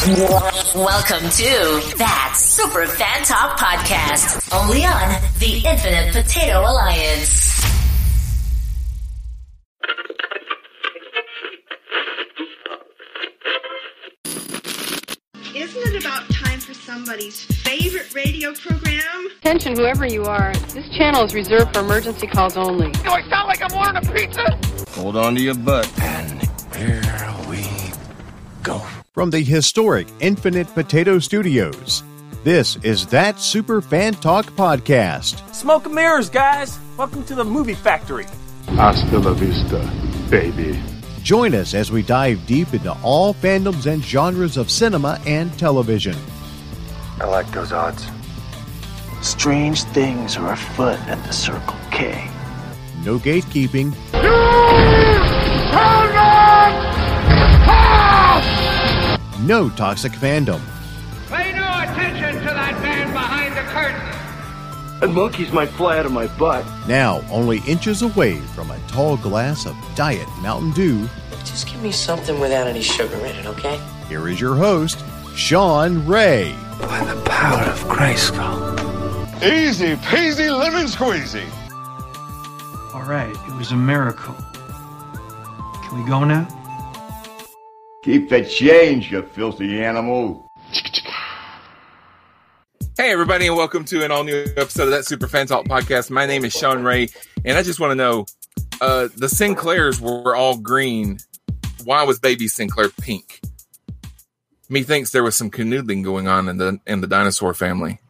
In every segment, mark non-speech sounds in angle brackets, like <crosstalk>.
Welcome to that Super Fan Talk Podcast, only on the Infinite Potato Alliance. Isn't it about time for somebody's favorite radio program? Attention, whoever you are. This channel is reserved for emergency calls only. Do I sound like I'm ordering a pizza? Hold on to your butt. And here we go. From the historic Infinite Potato Studios, this is That Super Fan Talk Podcast. Smoke and mirrors, guys. Welcome to the movie factory. Hasta la vista, baby. Join us as we dive deep into all fandoms and genres of cinema and television. I like those odds. Strange things are afoot at the Circle K. No gatekeeping. No toxic fandom. Pay no attention to that man behind the curtain. That monkey's might fly out of my butt. Now only inches away from a tall glass of Diet Mountain Dew. Just give me something without any sugar in it, okay? Here is your host, Sean Ray. By the power of Grayskull. Easy peasy lemon squeezy. All right, it was a miracle. Can we go now? Keep the change, you filthy animal. Hey, everybody, and welcome to an all new episode of that Super Fan Talk podcast. My name is Sean Ray, and I just want to know uh, the Sinclairs were all green. Why was baby Sinclair pink? Methinks there was some canoodling going on in the in the dinosaur family.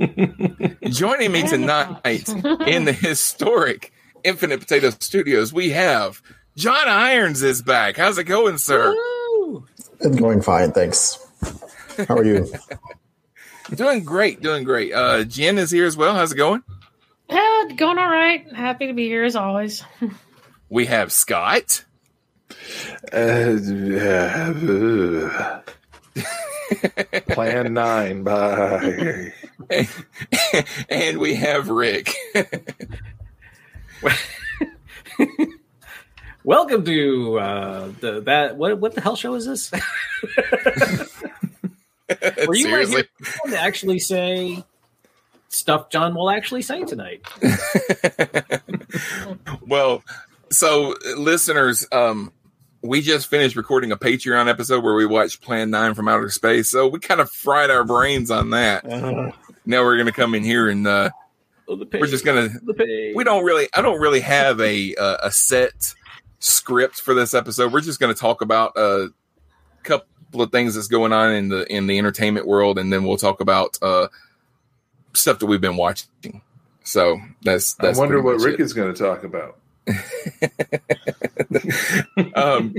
<laughs> Joining me tonight in the historic Infinite Potato Studios, we have John Irons is back. How's it going, sir? It's going fine, thanks. How are you? <laughs> doing great, doing great. Uh, Jen is here as well. How's it going? Uh, going all right. Happy to be here as always. <laughs> we have Scott. Uh, <laughs> Plan nine. Bye. and we have Rick. Welcome to uh, the that what what the hell show is this? <laughs> Were you right here to actually say stuff John will actually say tonight? <laughs> well, so listeners, um, we just finished recording a Patreon episode where we watched Plan Nine from Outer Space, so we kind of fried our brains on that. Uh-huh. Now we're going to come in here and uh, oh, we're just going to. We don't really. I don't really have a uh, a set script for this episode. We're just going to talk about a couple of things that's going on in the in the entertainment world, and then we'll talk about uh, stuff that we've been watching. So that's. that's I wonder what Rick it. is going to talk about. <laughs> um,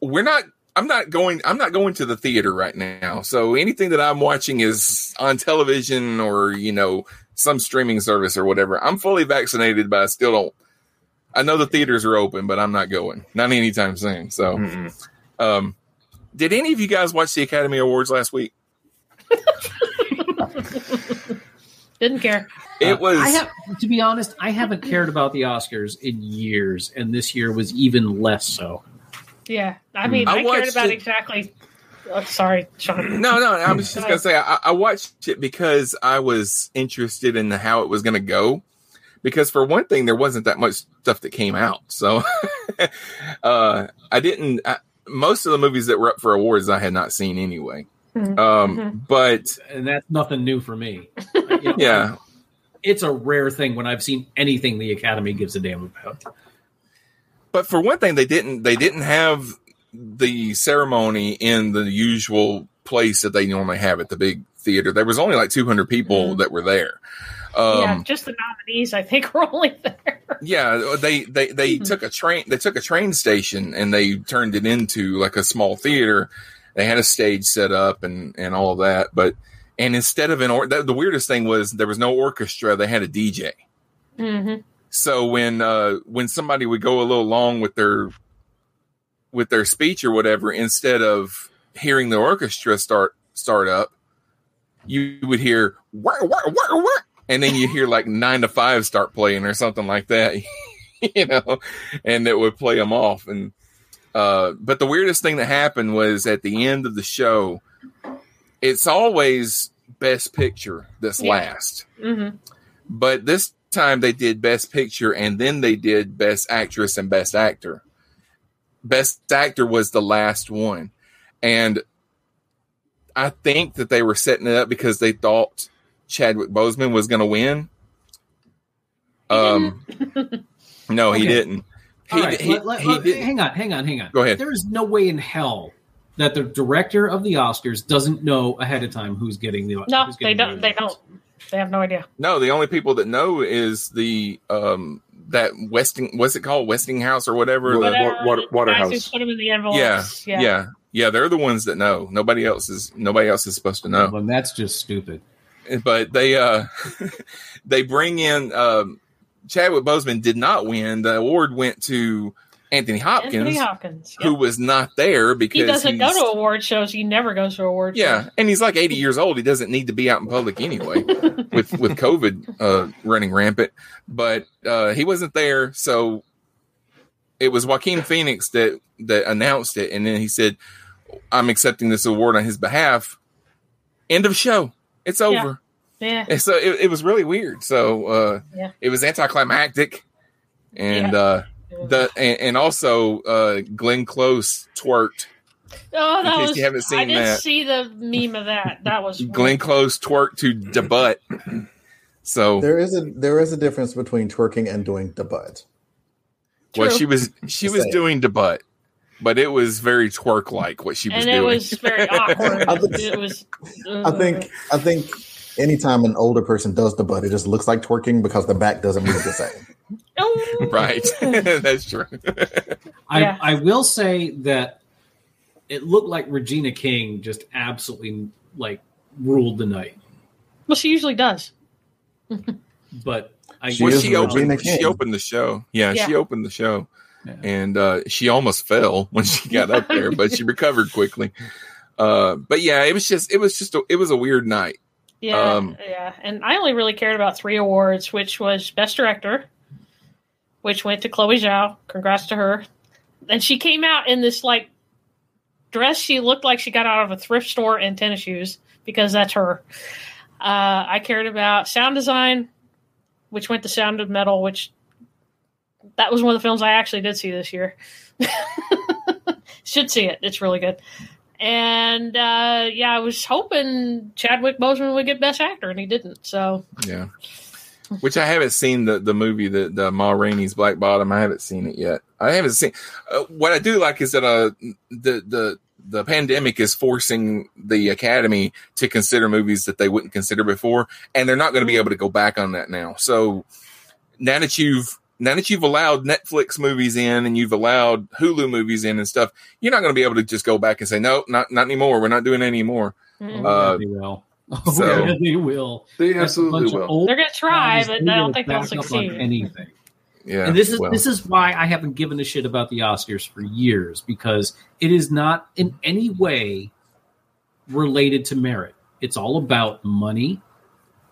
we're not. I'm not going. I'm not going to the theater right now. So anything that I'm watching is on television or you know some streaming service or whatever. I'm fully vaccinated, but I still don't I know the theaters are open, but I'm not going. Not anytime soon. So, um, did any of you guys watch the Academy Awards last week? <laughs> Didn't care. It was. Uh, I have, to be honest, I haven't cared about the Oscars in years, and this year was even less so. Yeah, I mean, I, I cared about it. exactly. Oh, sorry, Sean. No, no, I was just gonna say I, I watched it because I was interested in how it was gonna go because for one thing there wasn't that much stuff that came out. So <laughs> uh, i didn't I, most of the movies that were up for awards i had not seen anyway. Mm-hmm. Um, Mm-hmm. but and that's nothing new for me. You <laughs> know, yeah. It's a rare thing when i've seen anything the academy gives a damn about. But for one thing they didn't they didn't have the ceremony in the usual place that they normally have at the big theater. There was only like 200 people mm-hmm. that were there um, yeah, just the nominees, I think, <laughs> were only there. Yeah, they they they mm-hmm. took a train they took a train station and they turned it into like a small theater. They had a stage set up and and all that, but and instead of an or the, the weirdest thing was there was no orchestra. They had a DJ. Mm-hmm. So when uh, when somebody would go a little long with their with their speech or whatever, instead of hearing the orchestra start start up, you would hear wah, wah, wah, and then you hear like nine to five start playing or something like that, <laughs> you know, and it would play them off. And Uh, but the weirdest thing that happened was at the end of the show. It's always Best Picture that's Yeah. last, Mm-hmm. but this time they did Best Picture and then they did Best Actress and Best Actor. Best Actor was the last one, and I think that they were setting it up because they thought Chadwick Boseman was going to win. Um, no, he Okay. didn't. He, All right, he- let- let- he let- didn't- hang on, hang on, hang on. Go ahead. There is no way in hell that the director of the Oscars doesn't know ahead of time who's getting the. No, who's they don't. the They don't. They have no idea. No, the only people that know is the um that Westing what's it called Westinghouse or whatever. Wa- the- wa- wa- Guys Waterhouse. put them in the yeah, envelopes. yeah, yeah, They're the ones that know. Nobody else is. Nobody else is supposed to know. Well, that's just stupid. But they uh <laughs> they bring in um Chadwick Boseman did not win. The award went to Anthony Hopkins, Anthony Hopkins. who was not there because He doesn't go to award shows. He never goes to award Yeah, shows. and he's like 80 years old. He doesn't need to be out in public anyway, <laughs> with with COVID uh, running rampant. But uh, he wasn't there, so it was Joaquin Phoenix that that announced it, and then he said, "I'm accepting this award on his behalf." End of show. It's over. Yeah. And so it, it was really weird. So uh, Yeah. it was anticlimactic, and uh, the and, and also uh, Glenn Close twerked. Oh, In that case was. you haven't I didn't that. see the meme of that. That was <laughs> Glenn Close twerked to the butt. <clears throat> So There is a there is a difference between twerking and doing the butt. well, True. she was she was doing the butt, but it was very twerk like what she was doing. and it doing. was very awkward. <laughs> I think- it was. I think I think anytime an older person does the butt, it just looks like twerking because the back doesn't move the same. <laughs> Oh, right. <laughs> That's true. I, Yeah. I will say that it looked like Regina King just absolutely like ruled the night. well, she usually does. But I She well, she opened she opened the show. Yeah, she opened the show, and uh, she almost fell when she got up there, but she recovered quickly. Uh, but yeah, it was just it was just a, it was a weird night. Yeah, Um, yeah. And I only really cared about three awards, which was Best Director, which went to Chloe Zhao. Congrats to her. And she came out in this like dress. She looked like she got out of a thrift store and tennis shoes because that's her. Uh, I cared about sound design, which went to Sound of Metal, which that was one of the films I actually did see this year. <laughs> Should see it. It's really good. And uh, yeah, I was hoping Chadwick Boseman would get Best Actor, and he didn't. So Yeah. Which I haven't seen the, the movie the the Ma Rainey's Black Bottom. I haven't seen it yet. I haven't seen. Uh, what I do like is that uh the the the pandemic is forcing the Academy to consider movies that they wouldn't consider before, and they're not going to be able to go back on that now. So now that you've now that you've allowed Netflix movies in and you've allowed Hulu movies in and stuff, you're not going to be able to just go back and say no, not not anymore. We're not doing it anymore. mm, Uh, they will. Oh, <laughs> so- yeah, they will. They That's a absolutely will. they're going to try, but they I don't think they'll back up on succeed. anything. Yeah, and this is well. this is why I haven't given a shit about the Oscars for years because it is not in any way related to merit. It's all about money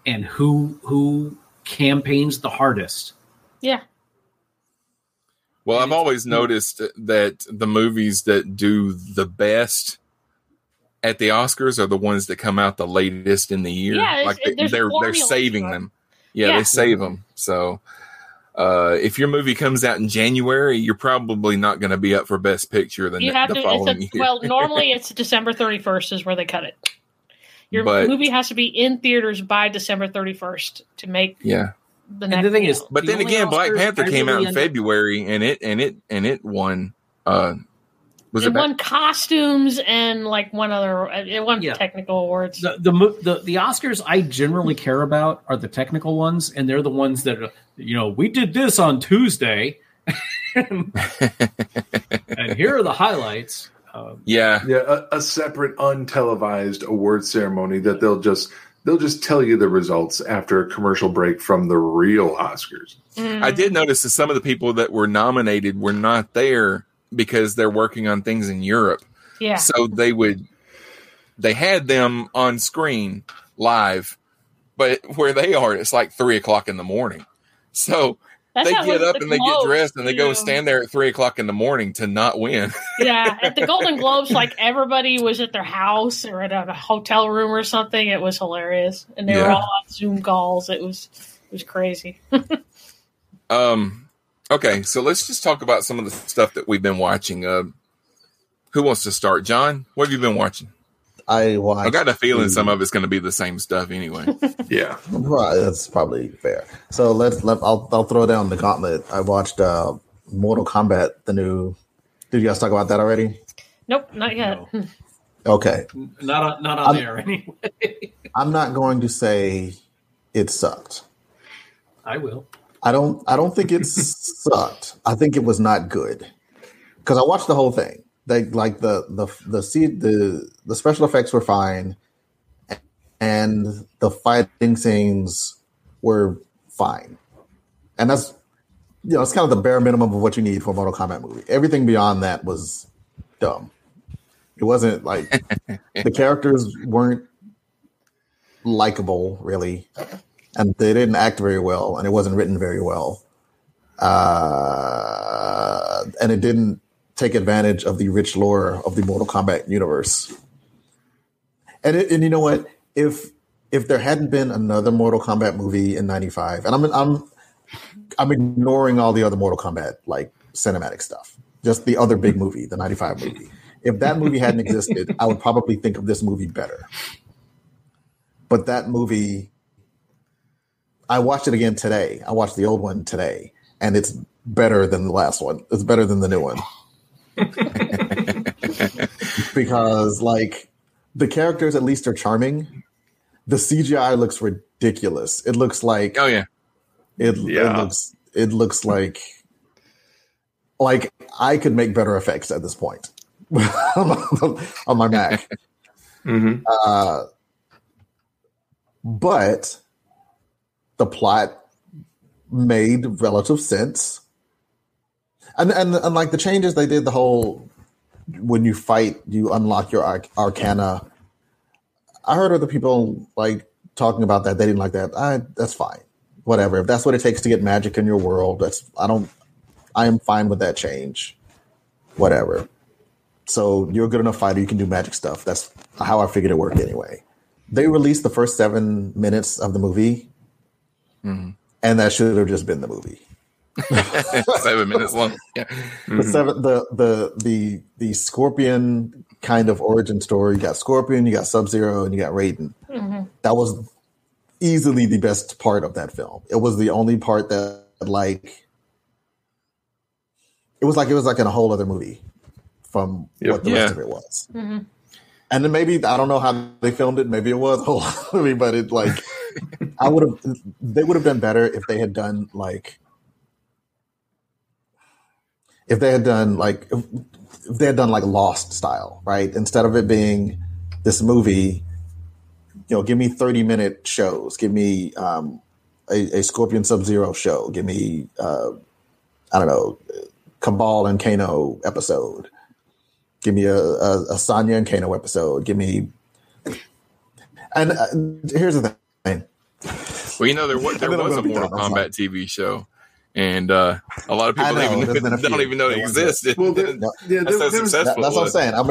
and who who campaigns the hardest. Yeah, Well, I've always noticed that the movies that do the best at the Oscars are the ones that come out the latest in the year. Yeah, like they, there's a they're they're saving to them. Yeah, Yeah. they save them. So uh, if your movie comes out in January, you're probably not going to be up for Best Picture the, you have the to. following a, year. well, normally <laughs> it's December thirty first is where they cut it. Your But- movie has to be in theaters by December thirty first to make yeah. The And next. the thing is, But the then only again, Black Panther I came out in end- February, and it and it and it won. Uh, was it it? Ba- won costumes and like one other. It won Yeah. technical awards. The, the the the Oscars I generally care about are the technical ones, and they're the ones that are, you know we did this on Tuesday, <laughs> and here are the highlights. Um, yeah, Yeah, a, a separate untelevised award ceremony that they'll just they'll just tell you the results after a commercial break from the real Oscars. Mm. I did notice that some of the people that were nominated were not there because they're working on things in Europe. Yeah. So they would they had them on screen live, but where they are, it's like three o'clock in the morning. So That's they get up with and they get dressed and they go stand there at three o'clock in the morning to not win. <laughs> yeah, at the Golden Globes, like everybody was at their house or at a hotel room or something. It was hilarious, and they were all on Zoom calls. It was it was crazy. <laughs> Um. Okay, so let's just talk about some of the stuff that we've been watching. Uh, who wants to start? John, what have you been watching? I watched. I got a feeling the- some of it's going to be the same stuff anyway. <laughs> yeah, Right, that's probably fair. So let's let I'll I'll throw down the gauntlet. I watched uh Mortal Kombat, the new. Did you guys talk about that already? nope, not yet. <laughs> Okay, Not on, not on I'm- there anyway. I'm not going to say it sucked. I will. I don't. I don't think it <laughs> sucked. I think it was not good because I watched the whole thing. They like the the the the the special effects were fine, and the fighting scenes were fine, and that's you know it's kind of the bare minimum of what you need for a Mortal Kombat movie. Everything beyond that was dumb. It wasn't like <laughs> the characters weren't likable really and they didn't act very well, and it wasn't written very well, uh, and it didn't take advantage of the rich lore of the Mortal Kombat universe. And it, and you know what? If if there hadn't been another Mortal Kombat movie in '95, and I'm I'm I'm ignoring all the other Mortal Kombat like cinematic stuff, just the other big movie, the '95 movie. If that movie hadn't existed, I would probably think of this movie better. But that movie I watched it again today. I watched the old one today, and it's better than the last one. It's better than the new one. <laughs> because like the characters at least are charming. The CGI looks ridiculous. It looks like oh yeah. It, it Yeah. looks it looks like like I could make better effects at this point <laughs> on my Mac. Mhm. Uh, but the plot made relative sense. And, and and like the changes they did, the whole when you fight, you unlock your arc- arcana. I heard other people like talking about that. They didn't like that. I, that's fine. Whatever. If that's what it takes to get magic in your world, that's I don't. I am fine with that change. Whatever. So you're a good enough fighter. You can do magic stuff. That's how I figured it worked anyway. They released the first seven minutes of the movie, Mhm. and that should have just been the movie. <laughs> Seven minutes long. Yeah. The seven, the the the the Scorpion kind of origin story. You got Scorpion, you got Sub Zero, and you got Raiden. Mhm. That was easily the best part of that film. It was the only part that like it was like it was like in a whole other movie from Yep. what the rest of it was. Mhm. And then maybe I don't know how they filmed it. Maybe it was a whole <laughs> movie, but it like I would have they would have done better if they had done like if they had done like if, if they had done like Lost style, right? Instead of it being this movie, you know, give me thirty minute shows, give me um, a, a Scorpion Sub Zero show, give me uh, I don't know Kabal and Kano episode. Give me a, a, a Sonya and Kano episode. Give me. And uh, here's the thing. Well, you know there was, <laughs> there And then I'm was a Mortal. Kombat TV show, and uh, a lot of people know, don't even there's been a <laughs> don't even know it existed. Well, there- No, yeah, That's there, how there was, that- that's what I'm saying. I'm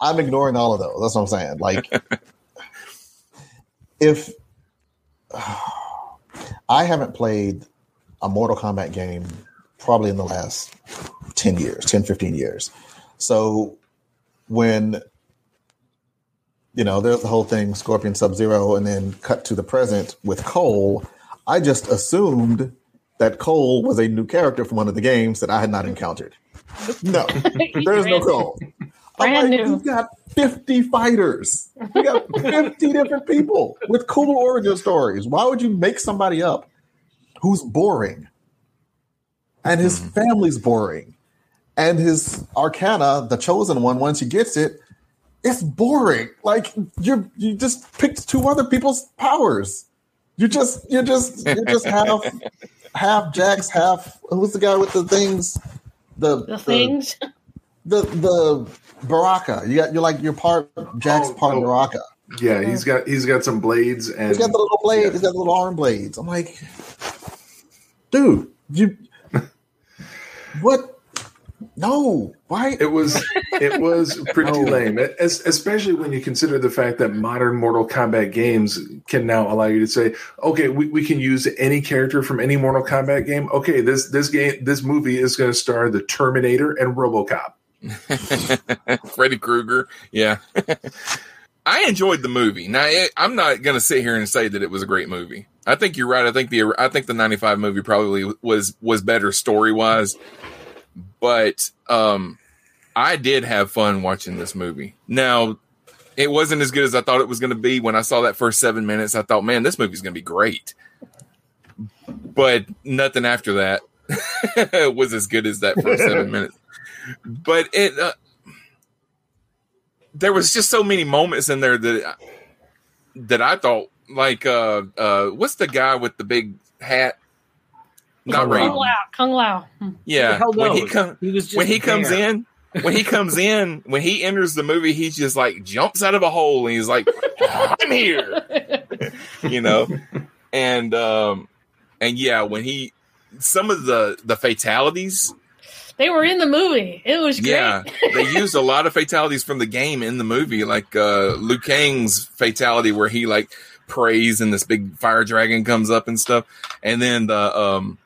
I'm ignoring all of those. That's what I'm saying. Like, <laughs> if I haven't played a Mortal Kombat game probably in the last 10 years, 10, 15 years. So when, you know, there's the whole thing Scorpion Sub Zero and then cut to the present with Cole, I just assumed that Cole was a new character from one of the games that I had not <laughs> encountered. No, <laughs> there's no Cole. Brand like, new. You've got 50 fighters. You got <laughs> 50 different people with cool origin stories. Why would you make somebody up who's boring? And his hmm. family's boring. And his arcana, the chosen one, once he gets it, it's boring. Like you you just picked two other people's powers. You just you just you just half half Jax, half who's the guy with the things? The The things. the the Baraka. You got you're like you're part Jax Oh, part oh. Baraka. yeah, he's got he's got some blades and He's got the little blade. yeah. He's got the little arm blades. I'm like, dude, you what? No, why? It was it was <laughs> pretty lame, es- especially when you consider the fact that modern Mortal Kombat games can now allow you to say, okay, we, we can use any character from any Mortal Kombat game. Okay, this this game this movie is going to star the Terminator and RoboCop. <laughs> Freddy Krueger. Yeah. <laughs> I enjoyed the movie. Now it, I'm not going to sit here and say that it was a great movie. I think you're right. I think the I think the 95 movie probably was was better story-wise. But um I did have fun watching this movie. Now, it wasn't as good as I thought it was going to be when I saw that first 7 minutes. I thought, "Man, this movie's going to be great." But nothing after that <laughs> was as good as that first 7 <laughs> minutes. But it uh, there was just so many moments in there that that I thought like uh uh what's the guy with the big hat? Not Kung Raiden. Lao. Kung Lao. Yeah, hell when he knows? comes He was just when he comes in, when he comes <laughs> in, when he enters the movie, he just like jumps out of a hole and he's like, "I'm here," <laughs> you know, and um, and yeah, when he some of the the fatalities, They were in the movie. It was great. yeah, they <laughs> used a lot of fatalities from the game in the movie, like uh Liu Kang's fatality where he like prays and this big fire dragon comes up and stuff, and then the um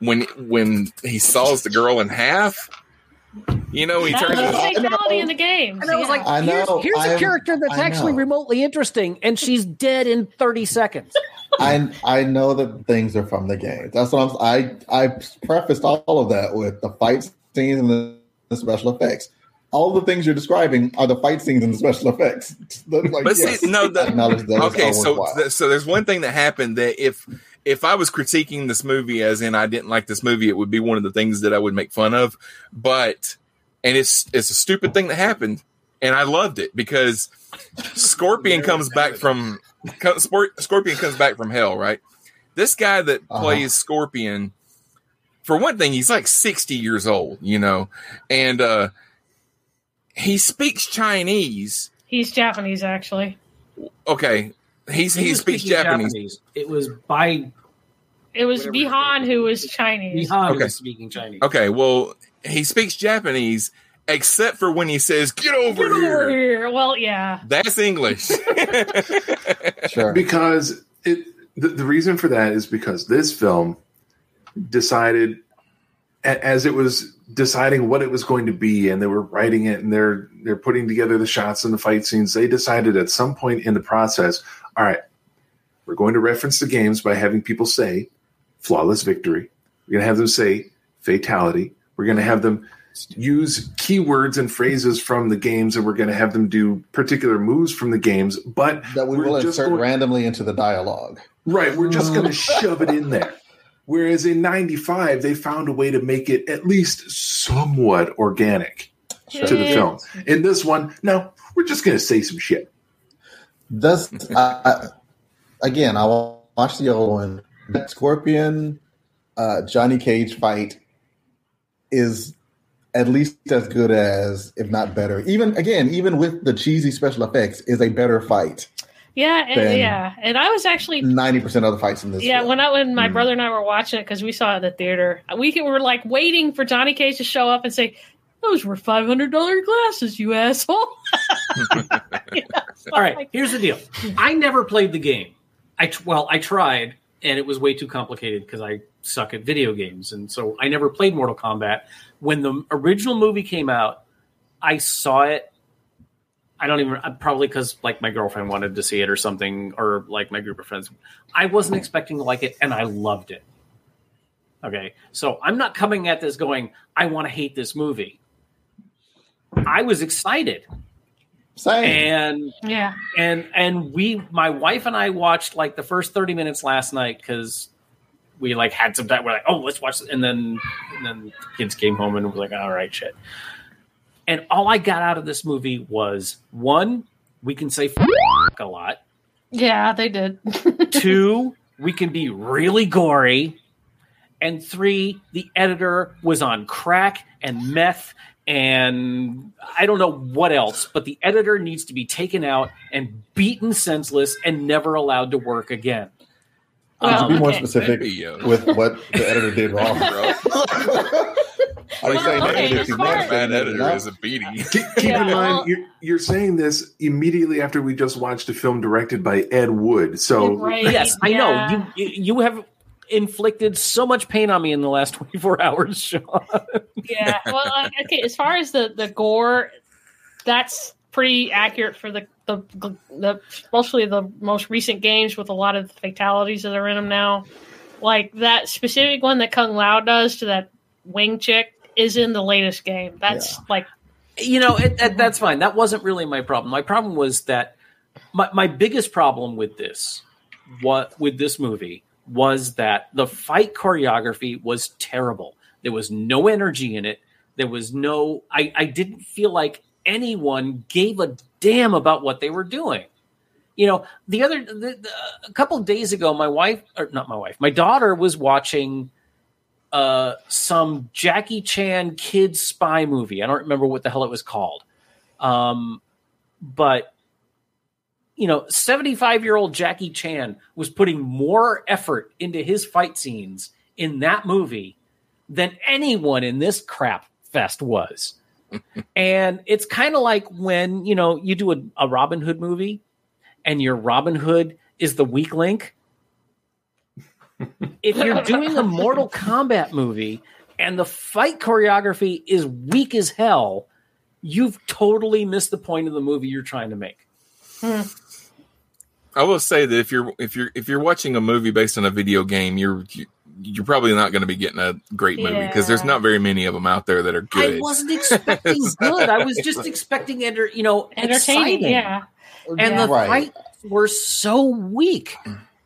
when when he saws the girl in half. You know, he that turns was his- a fatality in the game. And I was like, I here's, know, here's a I'm- character that's I actually know. remotely interesting, and she's dead in 30 seconds. <laughs> I I know that things are from the game. That's what I'm. I I prefaced all of that with the fight scenes and the, the special effects. All the things you're describing are the fight scenes and the special effects. <laughs> Like, but yes, see, no, the, that okay, so th- so there's one thing that happened that if if I was critiquing this movie as in I didn't like this movie, it would be one of the things that I would make fun of. But and it's it's a stupid thing that happened, and I loved it because Scorpion comes back from Scorpion comes back from hell, right? This guy that Uh-huh. plays Scorpion, for one thing, he's like 60 years old, you know, and uh he speaks Chinese. He's Japanese, actually. Okay, he's he, was speaks speaking Japanese. It was by It was Bi-Han who was Chinese. Bi-Han Okay. was speaking Chinese. Okay, well, he speaks Japanese except for when he says "Get over Get here." over here. Well, yeah. That's English. <laughs> sure. because it the, the reason for that is because this film decided a- as it was deciding what it was going to be and they were writing it and they're they're putting together the shots and the fight scenes they decided at some point in the process all right we're going to reference the games by having people say flawless victory we're going to have them say fatality we're going to have them use keywords and phrases from the games and we're going to have them do particular moves from the games but that we will insert going- randomly into the dialogue. Right, we're just going <laughs> to shove it in there. Whereas in 95, they found a way to make it at least somewhat organic to the film. In this one, no, we're just going to say some shit. This I, again, I watched the old one. That Scorpion uh, Johnny Cage fight is at least as good as, if not better. Even again, even with the cheesy special effects, is a better fight. Yeah, and, yeah. And I was actually Ninety percent of the fights in this. Yeah, film. when I when my Mm. brother and I were watching it because we saw it at the theater, we were like waiting for Johnny Cage to show up and say, "Those were five hundred dollar glasses, you asshole." <laughs> <laughs> All right, here's the deal. I never played the game. I t- well, I tried, and it was way too complicated because I suck at video games, and so I never played Mortal Kombat. When the original movie came out, I saw it. I don't even uh, probably because like my girlfriend wanted to see it or something, or like my group of friends. I wasn't expecting to like it, and I loved it. Okay, so I'm not coming at this going, I want to hate this movie. I was excited. Same. And yeah, and and we, my wife and I watched like the first thirty minutes last night because we like had some time. We're like, oh, let's watch, this. and then and then the kids came home and we're like, all right, shit. And all I got out of this movie was one, we can say a lot. yeah, they did. <laughs> Two, we can be really gory. And three, the editor was on crack and meth and I don't know what else, but the editor needs to be taken out and beaten senseless and never allowed to work again. to be more okay. specific Maybe, uh, with what the editor did wrong. Are <laughs> you Well, saying okay, editor as too far Bad Editor editor is a beating. <laughs> Keep, keep Yeah, in mind, well- you're, you're saying this immediately after we just watched a film directed by Ed Wood. So Right. Yes, I Yeah. know. You, you you have inflicted so much pain on me in the last <laughs> 24 hours, Sean. yeah. Well, uh, okay. As far as the the gore, that's pretty accurate for the the, the mostly the most recent games with a lot of the fatalities that are in them now. Like that specific one that Kung Lao does to that wing chick is in the latest game. That's like you know, it, that, that's fine. That wasn't really my problem. My problem was that my, my biggest problem with this, what with this movie, was that the fight choreography was terrible. There was no energy in it. There was no. I, I didn't feel like anyone gave a damn about what they were doing. You know, the other the, the, a couple days ago, my wife or not my wife, my daughter was watching uh, some Jackie Chan kid spy movie. I don't remember what the hell it was called. Um, but you know, 75 year old Jackie Chan was putting more effort into his fight scenes in that movie than anyone in this crap fest was. <laughs> and it's kind of like when, you know, you do a, a Robin Hood movie and your Robin Hood is the weak link <laughs> if you're doing a Mortal Kombat movie and the fight choreography is weak as hell, you've totally missed the point of the movie you're trying to make. Hmm. I will say that if you're if you're if you're watching a movie based on a video game, you're you, you're probably not going to be getting a great movie because there's not very many of them out there that are good. I wasn't expecting <laughs> good. I was just expecting enter, you know, entertaining. exciting. Yeah. And the Right. fights were so weak.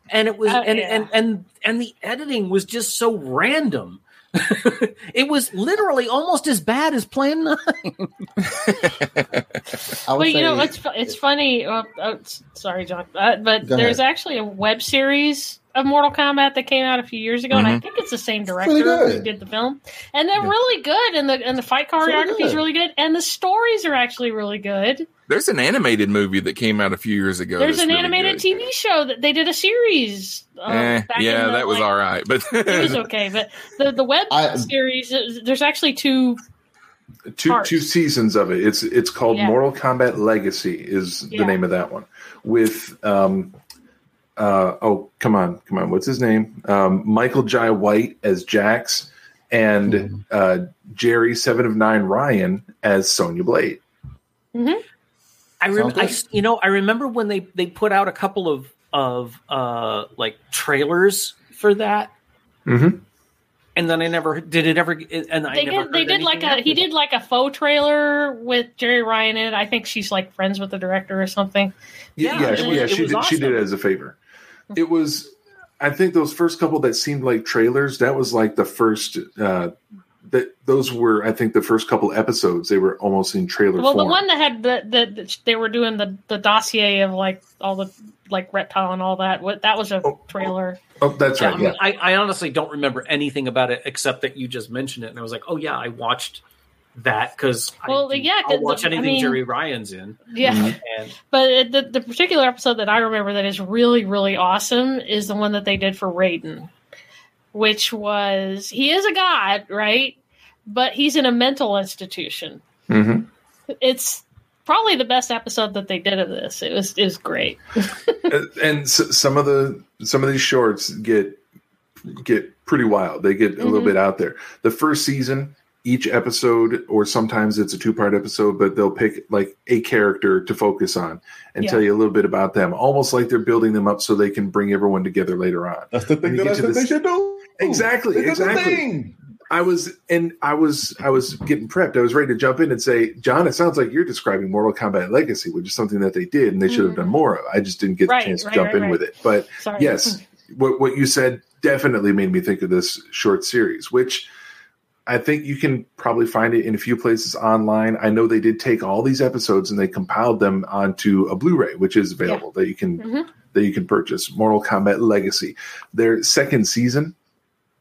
And it was Uh, and, yeah. and and and the editing was just so random. <laughs> it was literally almost as bad as Plan Nine. I would Well, you know, say- it's it's funny. Uh, uh, sorry, John, uh, but there's ahead. actually a web series of Mortal Kombat that came out a few years ago, and I Mhm. think it's the same director really who did the film, and they're really good, and the and the fight choreography is really good, and the stories are actually really good. There's an animated movie that came out a few years ago. There's an really animated good. TV show that they did a series. Uh, Eh, yeah, the, that was like, all right, but <laughs> It was okay, but the the web I- series, uh, there's actually two. two Parts. two seasons of it. It's it's called Yeah. Mortal Kombat Legacy is Yeah. the name of that one. With um uh oh come on come on what's his name um Michael Jai White as Jax and Mm-hmm. uh Jeri Seven of Nine Ryan as Sonya Blade. I remember, I, good. you know, I remember when they they put out a couple of of uh like trailers for that, Mm-hmm. and then I never did it ever. And I They never did. They did like a. He did like a faux trailer with Jeri Ryan in it. I think she's like friends with the director or something. Yeah, Yeah, yeah, it she- yeah, it she was did. She did it as a favor. It was, I think, those first couple that seemed like trailers. That was like the first. uh That those were, I think, the first couple episodes. They were almost in trailer Well, the one that had the, the, the they were doing the the dossier of like all the like reptile and all that. What that was a trailer. oh, that's Yeah, right. I, Yeah, mean, I, I honestly don't remember anything about it except that you just mentioned it, and I was like, oh yeah, I watched that because Well, I do- yeah, I'll 'cause watch the- I anything mean- Jeri Ryan's in. Yeah. And But the the particular episode that I remember that is really really awesome is the one that they did for Raiden, which was he is a god, right? But he's in a mental institution. hmm It's probably the best episode that they did of this. It was it was great. <laughs> and, and s- some of the some of these shorts get get pretty wild. They get a little Mhm. bit out there. The first season, each episode, or sometimes it's a two part episode, but they'll pick like a character to focus on and Yeah. tell you a little bit about them, almost like they're building them up so they can bring everyone together later on. That's the thing When you that I get to they should do. Exactly, They exactly. thing. I was and I was I was getting prepped. I was ready to jump in and say, John, it sounds like you're describing Mortal Kombat Legacy, which is something that they did and they should have done mm-hmm. more of. I just didn't get Right, the chance to right, jump right, in right. with it. But Sorry. yes, what what you said definitely made me think of this short series, which I think you can probably find it in a few places online. I know they did take all these episodes and they compiled them onto a Blu-ray, which is available that you can Mhm. that you can purchase. Mortal Kombat Legacy. Their second season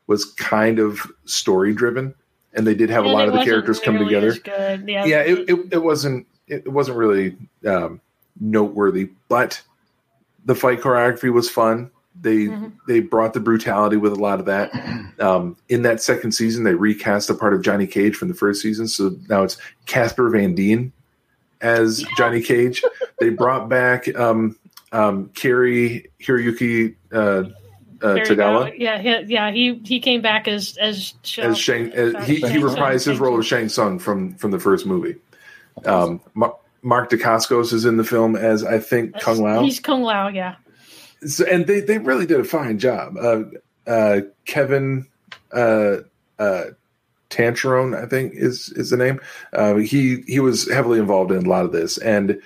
was kind of story driven, and they did have a lot of the characters come together. Yeah, Yeah, it, it, it wasn't it wasn't really um, noteworthy, but the fight choreography was fun. They Mhm. they brought the brutality with a lot of that. Um, in that second season, they recast a part of Johnny Cage from the first season, so now it's Casper Van Dien as Johnny Cage. They <laughs> brought back um, um, Cary Hiroyuki uh, uh, Tagawa. Yeah, he, yeah. He he came back as as Shao- as Shang. As he, Shang he reprised his role of Shang Tsung from from the first movie. Um, Ma- Mark Dacascos is in the film as I think Kung Lao, He's Kung Lao. Yeah. So- and they they really did a fine job. Uh, uh, Kevin uh, uh, Tancharoen, I think is is the name. Uh, he he was heavily involved in a lot of this, and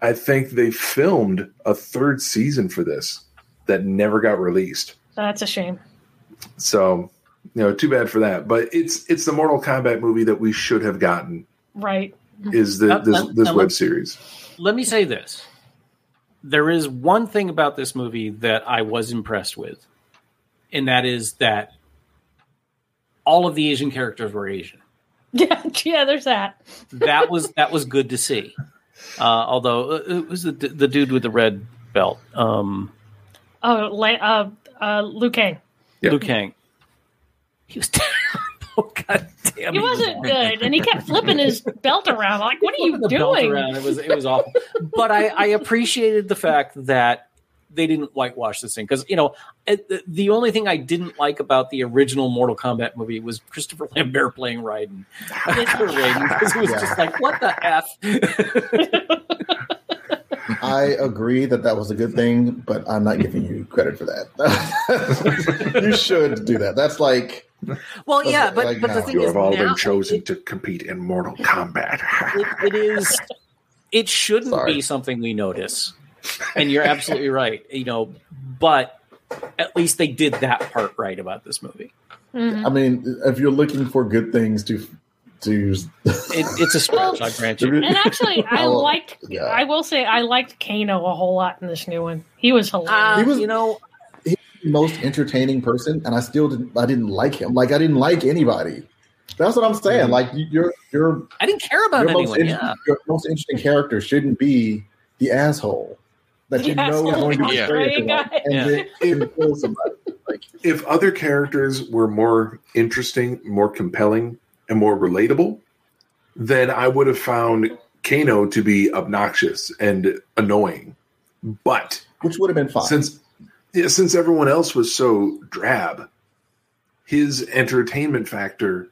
I think they filmed a third season for this that never got released. That's a shame. So, you know, too bad for that. But it's it's the Mortal Kombat movie that we should have gotten. Right. Is the Uh, this uh, this uh, web let- series? Let me say this. There is one thing about this movie that I was impressed with, and that is that all of the Asian characters were Asian. <laughs> Yeah. Yeah. There's that. <laughs> That was that was good to see. Uh, although uh, it was the, the dude with the red belt, um, Oh, La- uh, uh, Liu Kang. Liu Kang. He was <laughs> terrible. <laughs> Oh, God damn. He was wasn't good, and he kept flipping his <laughs> belt around. Like, what are you doing? It was it was awful. but I, I appreciated the fact that they didn't whitewash this thing because you know it, the, the only thing I didn't like about the original Mortal Kombat movie was Christopher <laughs> Lambert playing Raiden. because it was just like what the f. I agree that that was a good thing, but I'm not giving you credit for that. you should do that. That's like Well, yeah, Like, but like but the now. thing You is have all now been chosen to compete in Mortal Kombat. it, it is it shouldn't be something we notice and you're absolutely right you know but at least they did that part right about this movie mm-hmm. I mean, if you're looking for good things to to, it, it's a stretch i grant you And actually, <laughs> I liked. yeah. I will say, I liked Kano a whole lot in this new one. He was uh, hilarious. he was you know he was the most entertaining person, and I still didn't. I didn't like him. Like I didn't like anybody. That's what I'm saying. Like you- you're you're i didn't care about your most, anyone inter- yeah your most interesting character shouldn't be the asshole that you The know is going to with the betray gray and, Yeah. then- and kill somebody. Like if other characters were more interesting, more compelling, and more relatable, then I would have found Kano to be obnoxious and annoying. But which would have been fine. since yeah, since everyone else was so drab, his entertainment factor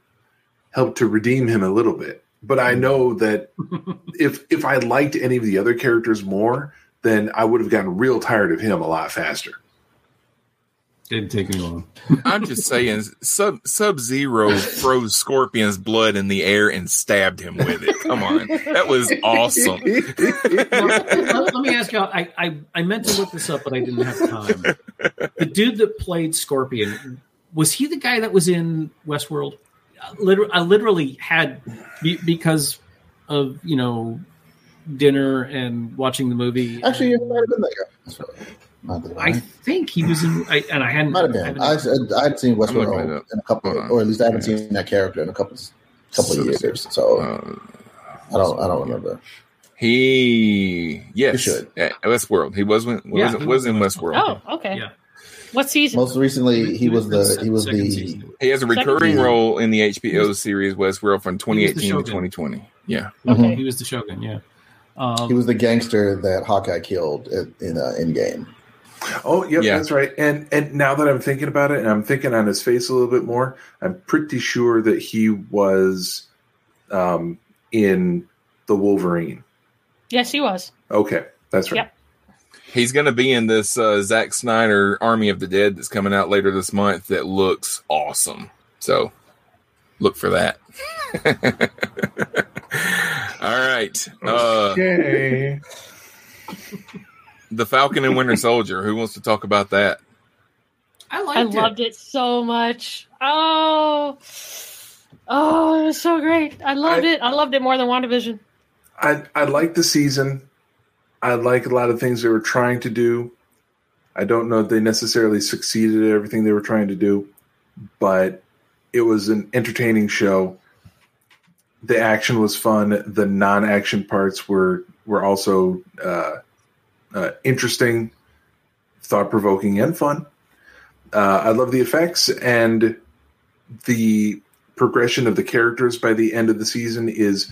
helped to redeem him a little bit. But I know that <laughs> if if I liked any of the other characters more, then I would have gotten real tired of him a lot faster. Didn't take me long. <laughs> I'm just saying, Sub Sub Zero <laughs> froze Scorpion's blood in the air and stabbed him with it. Come on, that was awesome. Now, let, let me ask you I, I i meant to look this up but i didn't have time the dude that played scorpion was he the guy that was in westworld literally, i literally had because of you know dinner and watching the movie actually, it might have been that guy. That's right. Not that I think he was in, I, and I hadn't. Might have been. haven't- I, I, I'd seen I'm looking Westworld up. in a couple, Hold or at least I haven't seen that character in a couple couple of years. So Uh, I don't I don't remember. he yes, You should. at Westworld. He was in, was, Yeah, he was in Westworld. Oh, okay. Yeah. What season? Most recently, he was the he was the season. He has a recurring Second- role in the HBO series Westworld from He was the 2018 to 2020. Yeah, Okay. He was the Shogun. Yeah. Um, he was the gangster that Hawkeye killed in, in uh, Endgame. Oh, yep, Yeah. that's right. And and now that I'm thinking about it, and I'm thinking on his face a little bit more, I'm pretty sure that he was um, in the Wolverine. Yes, he was. Okay, that's right. Yep. he's going to be in this uh, Zack Snyder Army of the Dead that's coming out later this month. That looks awesome. So look for that. <laughs> All right. Uh, Okay. <laughs> the Falcon and Winter Soldier. Who wants to talk about that? I I it. loved it so much. Oh, oh, it was so great. I loved I- it. I loved it more than WandaVision. I I like the season. I like a lot of things they were trying to do. I don't know if they necessarily succeeded at everything they were trying to do, but it was an entertaining show. The action was fun. The non-action parts were were also uh, uh, interesting. thought provoking and fun. Uh, I love the effects and the progression of the characters by the end of the season is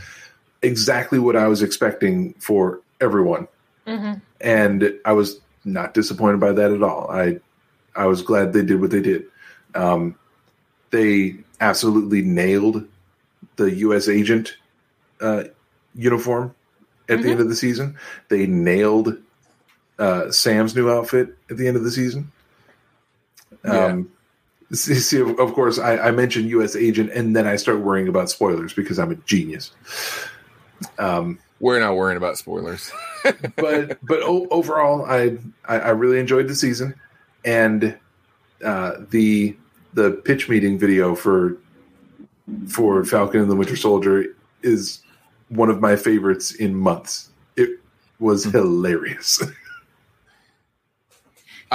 exactly what I was expecting for everyone, Mhm. and I was not disappointed by that at all. I I was glad they did what they did. Um, they absolutely nailed the U.S. agent uh, uniform at the Mhm. end of the season. They nailed uh, Sam's new outfit at the end of the season. Um, see, see, of, course, I, I mentioned U.S. agent, and then I start worrying about spoilers because I'm a genius. Um, We're not worrying about spoilers. <laughs> but but o- overall, I, I I really enjoyed the season, and uh, the the pitch meeting video for for Falcon and the Winter Soldier is one of my favorites in months. It was hilarious. <laughs>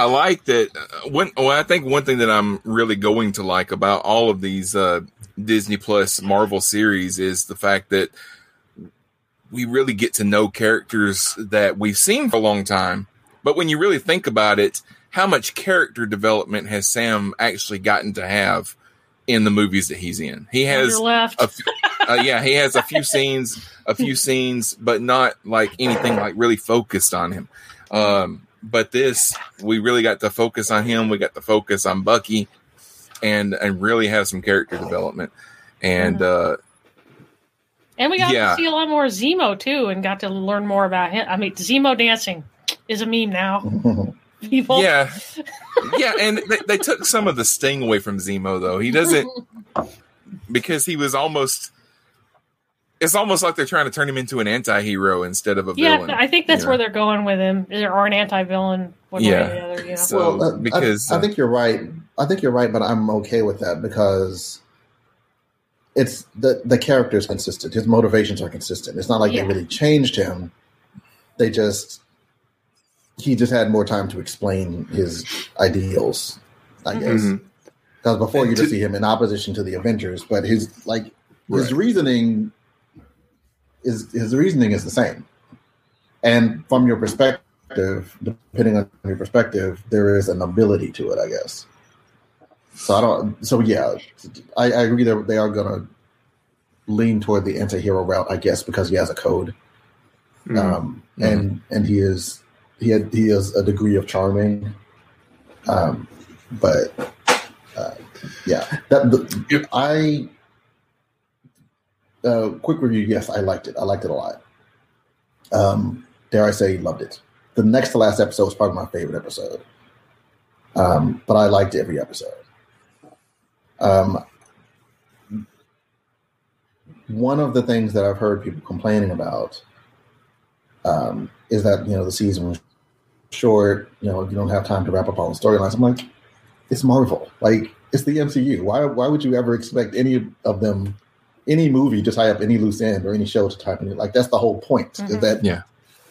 I like that. Uh, one, well, I think one thing that I'm really going to like about all of these uh, Disney Plus Marvel series is the fact that we really get to know characters that we've seen for a long time. But when you really think about it, how much character development has Sam actually gotten to have in the movies that he's in? He has left. a few, uh, yeah, he has a few scenes, a few scenes, but not like anything like really focused on him. Um, but this, we really got to focus on him. We got to focus on Bucky, and and really have some character development. And uh, And we got Yeah. to see a lot more Zemo too, and got to learn more about him. I mean, Zemo dancing is a meme now. <laughs> People, yeah, yeah, and they, they took some of the sting away from Zemo though. He doesn't <laughs> because he was almost. It's almost like they're trying to turn him into an anti-hero instead of a yeah, villain. I think that's you where they're going with him, or an anti-villain, one way Yeah. or the other. You know? So- well, uh, because, I, I uh, think you're right. I think you're right, but I'm okay with that because it's the the character is consistent. His motivations are consistent. It's not like Yeah. they really changed him. They just he just had more time to explain his ideals, I guess. Mhm. Because before you And just see him in opposition to the Avengers, but his like his Right. reasoning is his reasoning is the same. And from your perspective, depending on your perspective, there is an ability to it, I guess. So I don't. So yeah, I, I agree that they are going to lean toward the anti-hero route, I guess, because he has a code, Mm. um, and and he is he had he is a degree of charming, um, but uh, yeah, that the, I. Uh, quick review. Yes, I liked it. I liked it a lot. Um, dare I say, loved it. The next to last episode was probably my favorite episode. Um, but I liked every episode. Um, one of the things that I've heard people complaining about um, is that you know the season was short. You know, you don't have time to wrap up all the storylines. I'm like, it's Marvel. Like it's the MCU. Why why would you ever expect any of them, any movie to tie up any loose end or any show to tie up any? Like that's the whole point. Is Mhm. that Yeah.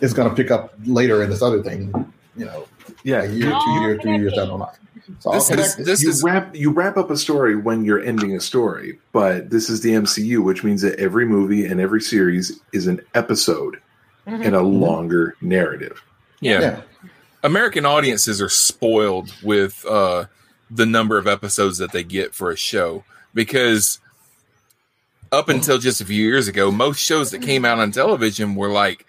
it's going to pick up later in this other thing. You know, Yeah, a year, two years, three years down the line. So This, I'll this, connect this you wrap you wrap up a story when you're ending a story, but this is the MCU, which means that every movie and every series is an episode Mhm. in a longer narrative. Yeah. Yeah. American audiences are spoiled with uh, the number of episodes that they get for a show because up until just a few years ago, most shows that came out on television were like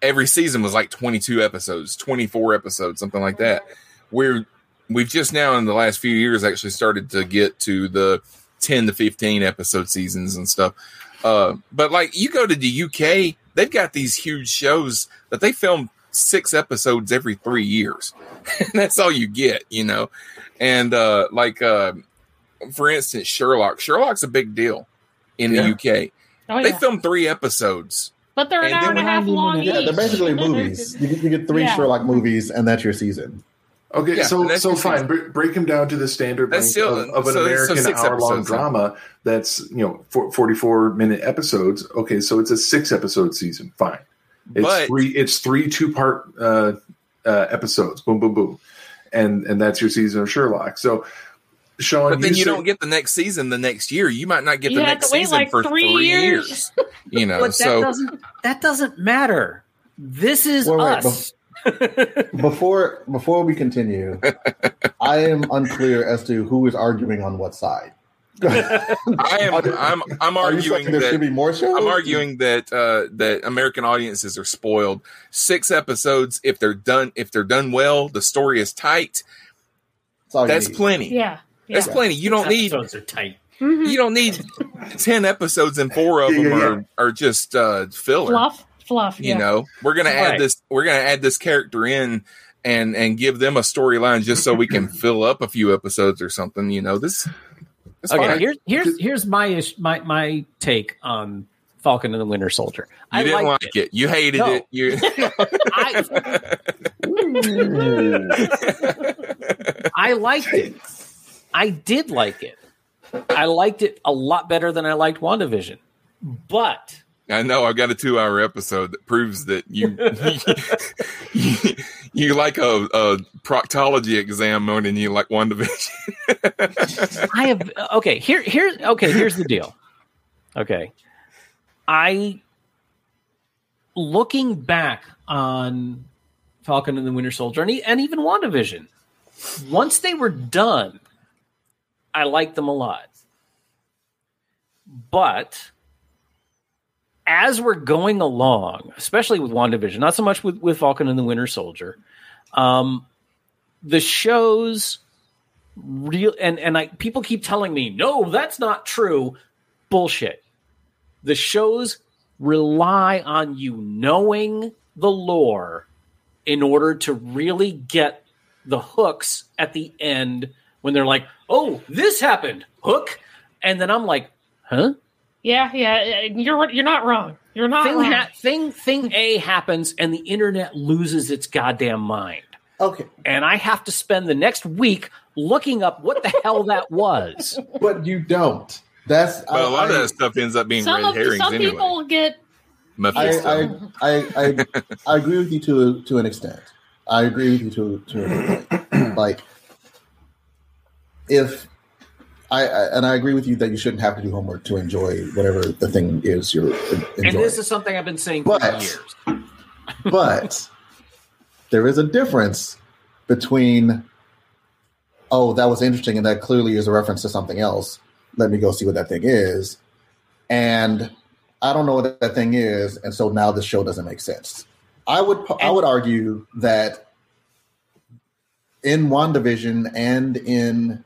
every season was like 22 episodes, 24 episodes, something like that. We're we've just now in the last few years actually started to get to the 10 to 15 episode seasons and stuff. Uh, but like you go to the UK, they've got these huge shows that they film six episodes every three years. <laughs> that's all you get, you know? And uh, like, uh, for instance, Sherlock. Sherlock's a big deal in Yeah. the UK. Oh, They yeah. film three episodes. but they're an hour and a half I'm long Yeah, each. they're basically movies. You get, you get three Yeah. Sherlock movies, and that's your season. Okay, Yeah, so so fine. Bre- break them down to the standard length still- of, of an so- so American six hour long drama. That's you know for, forty four minute episodes. Okay, so it's a six episode season. Fine. It's But- three. It's three two part uh, uh, episodes. Boom, boom, boom, and and that's your season of Sherlock. So, Sean, But then you said- don't get the next season the next year. You might not get the next season like, for three three, years. years. You <laughs> know, But that so doesn't that doesn't matter. This is Well, wait, us. <laughs> before before we continue, I am unclear as to who is arguing on what side. <laughs> I am. I'm. I'm arguing saying there that should be more shows? I'm arguing that uh, that American audiences are spoiled. Six episodes, if they're done, if they're done well, the story is tight. all That's plenty. Yeah. That's yeah. plenty. You don't need. Episodes are tight. Mhm. You don't need <laughs> ten episodes, and four of Yeah, them yeah, are are just uh, filler. fluff, fluff. You yeah. know, we're gonna add this. We're gonna add this character in. And and give them a storyline just so we can <clears throat> fill up a few episodes or something. You know this. Okay, fine. here's here's here's my ish- my my take on Falcon and the Winter Soldier. You I didn't liked like it. You hated No. it. You. <laughs> <laughs> I, I liked it. I did like it. I liked it a lot better than I liked WandaVision. But I know I've got a two hour episode that proves that you <laughs> you, you like a, a proctology exam more than you like WandaVision. I have okay, here here okay, here's the deal. Okay. I looking back on Falcon and the Winter Soldier and, and even WandaVision, once they were done, I like them a lot. But as we're going along, especially with WandaVision, not so much with, with Falcon and the Winter Soldier, um, the shows real and and I people keep telling me, no, that's not true. Bullshit. The shows rely on you knowing the lore in order to really get the hooks at the end when they're like, "Oh, this happened." Hook. And then I'm like, "Huh?" Yeah, yeah. You're you're not wrong. You're not thing, wrong. ha- thing thing A happens and the internet loses its goddamn mind. Okay. And I have to spend the next week looking up what the hell that was. <laughs> But you don't. That's But a lot I, of that stuff ends up being some red of herrings some anyway. people get I, Mephisto. I, I, I, <laughs> I agree with you to to an extent. I agree with you to to an extent. like if I, I and I agree with you that you shouldn't have to do homework to enjoy whatever the thing is you're enjoying. And this is something I've been saying for years. <laughs> but there is a difference between oh that was interesting and that clearly is a reference to something else let me go see what that thing is and i don't know what that thing is and so now this show doesn't make sense i would i would argue that in WandaVision and in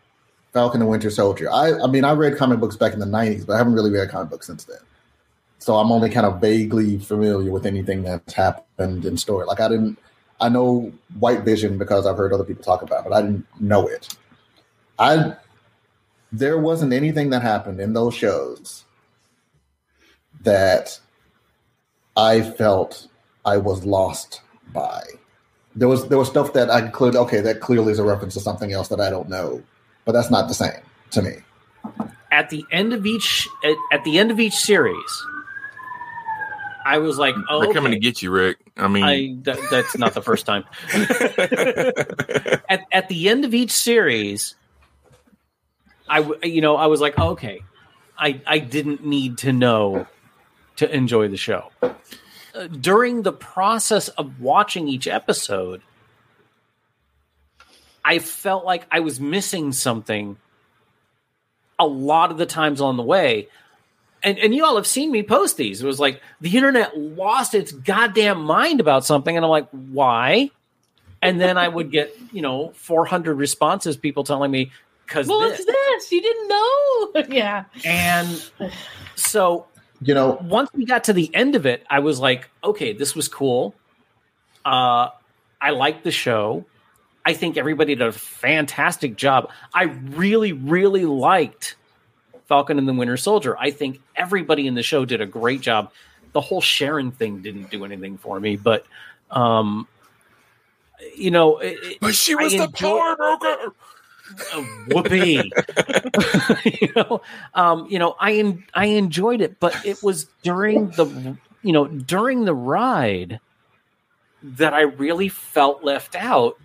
falcon and winter soldier i i mean i read comic books back in the 90s but i haven't really read comic books since then so I'm only kind of vaguely familiar with anything that's happened in story. Like I didn't, I know White Vision because I've heard other people talk about, it, but I didn't know it. I there wasn't anything that happened in those shows that I felt I was lost by. There was there was stuff that I could okay that clearly is a reference to something else that I don't know, but that's not the same to me. At the end of each at, at the end of each series, I was like, "Oh, They're coming okay. to get you, Rick. I mean, I that, that's not the first time. <laughs> at at the end of each series, I you know I was like, okay, I I didn't need to know to enjoy the show. Uh, during the process of watching each episode, I felt like I was missing something a lot of the times on the way. And, and you all have seen me post these. It was like the internet lost its goddamn mind about something. And I'm like, why? And then I would get, you know, 400 responses, people telling me, because well, this. it's this. You didn't know. <laughs> yeah. And so You know, once we got to the end of it, I was like, okay, this was cool. Uh, I liked the show. I think everybody did a fantastic job. I really, really liked Falcon and the Winter Soldier. I think everybody in the show did a great job. The whole Sharon thing didn't do anything for me, but um, you know, it, but she was I the enjoy- power broker. whoopee. <laughs> you know, um, you know, I en- I enjoyed it, but it was during the you know during the ride that I really felt left out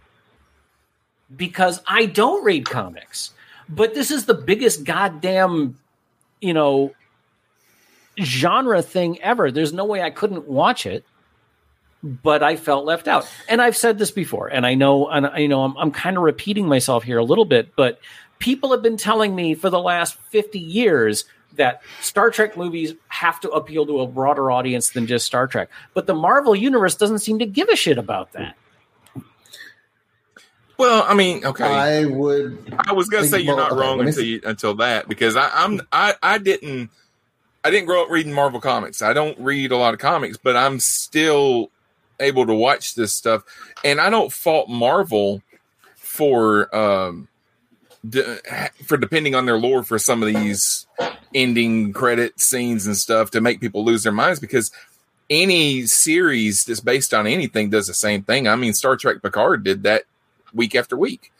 because I don't read comics, but this is the biggest goddamn you know genre thing ever. There's no way I couldn't watch it. but I felt left out. And I've said this before, and I know, and I you know, I'm, I'm kind of repeating myself here a little bit, but people have been telling me for the last 50 years that Star Trek movies have to appeal to a broader audience than just Star Trek. But the Marvel universe doesn't seem to give a shit about that. Well, I mean, okay. I would. I was gonna say you're well, not okay, wrong until you, until that because I, I'm I I didn't I didn't grow up reading Marvel comics. I don't read a lot of comics, but I'm still able to watch this stuff, and I don't fault Marvel for um de- for depending on their lore for some of these ending credit scenes and stuff to make people lose their minds because any series that's based on anything does the same thing. I mean, Star Trek Picard did that week after week.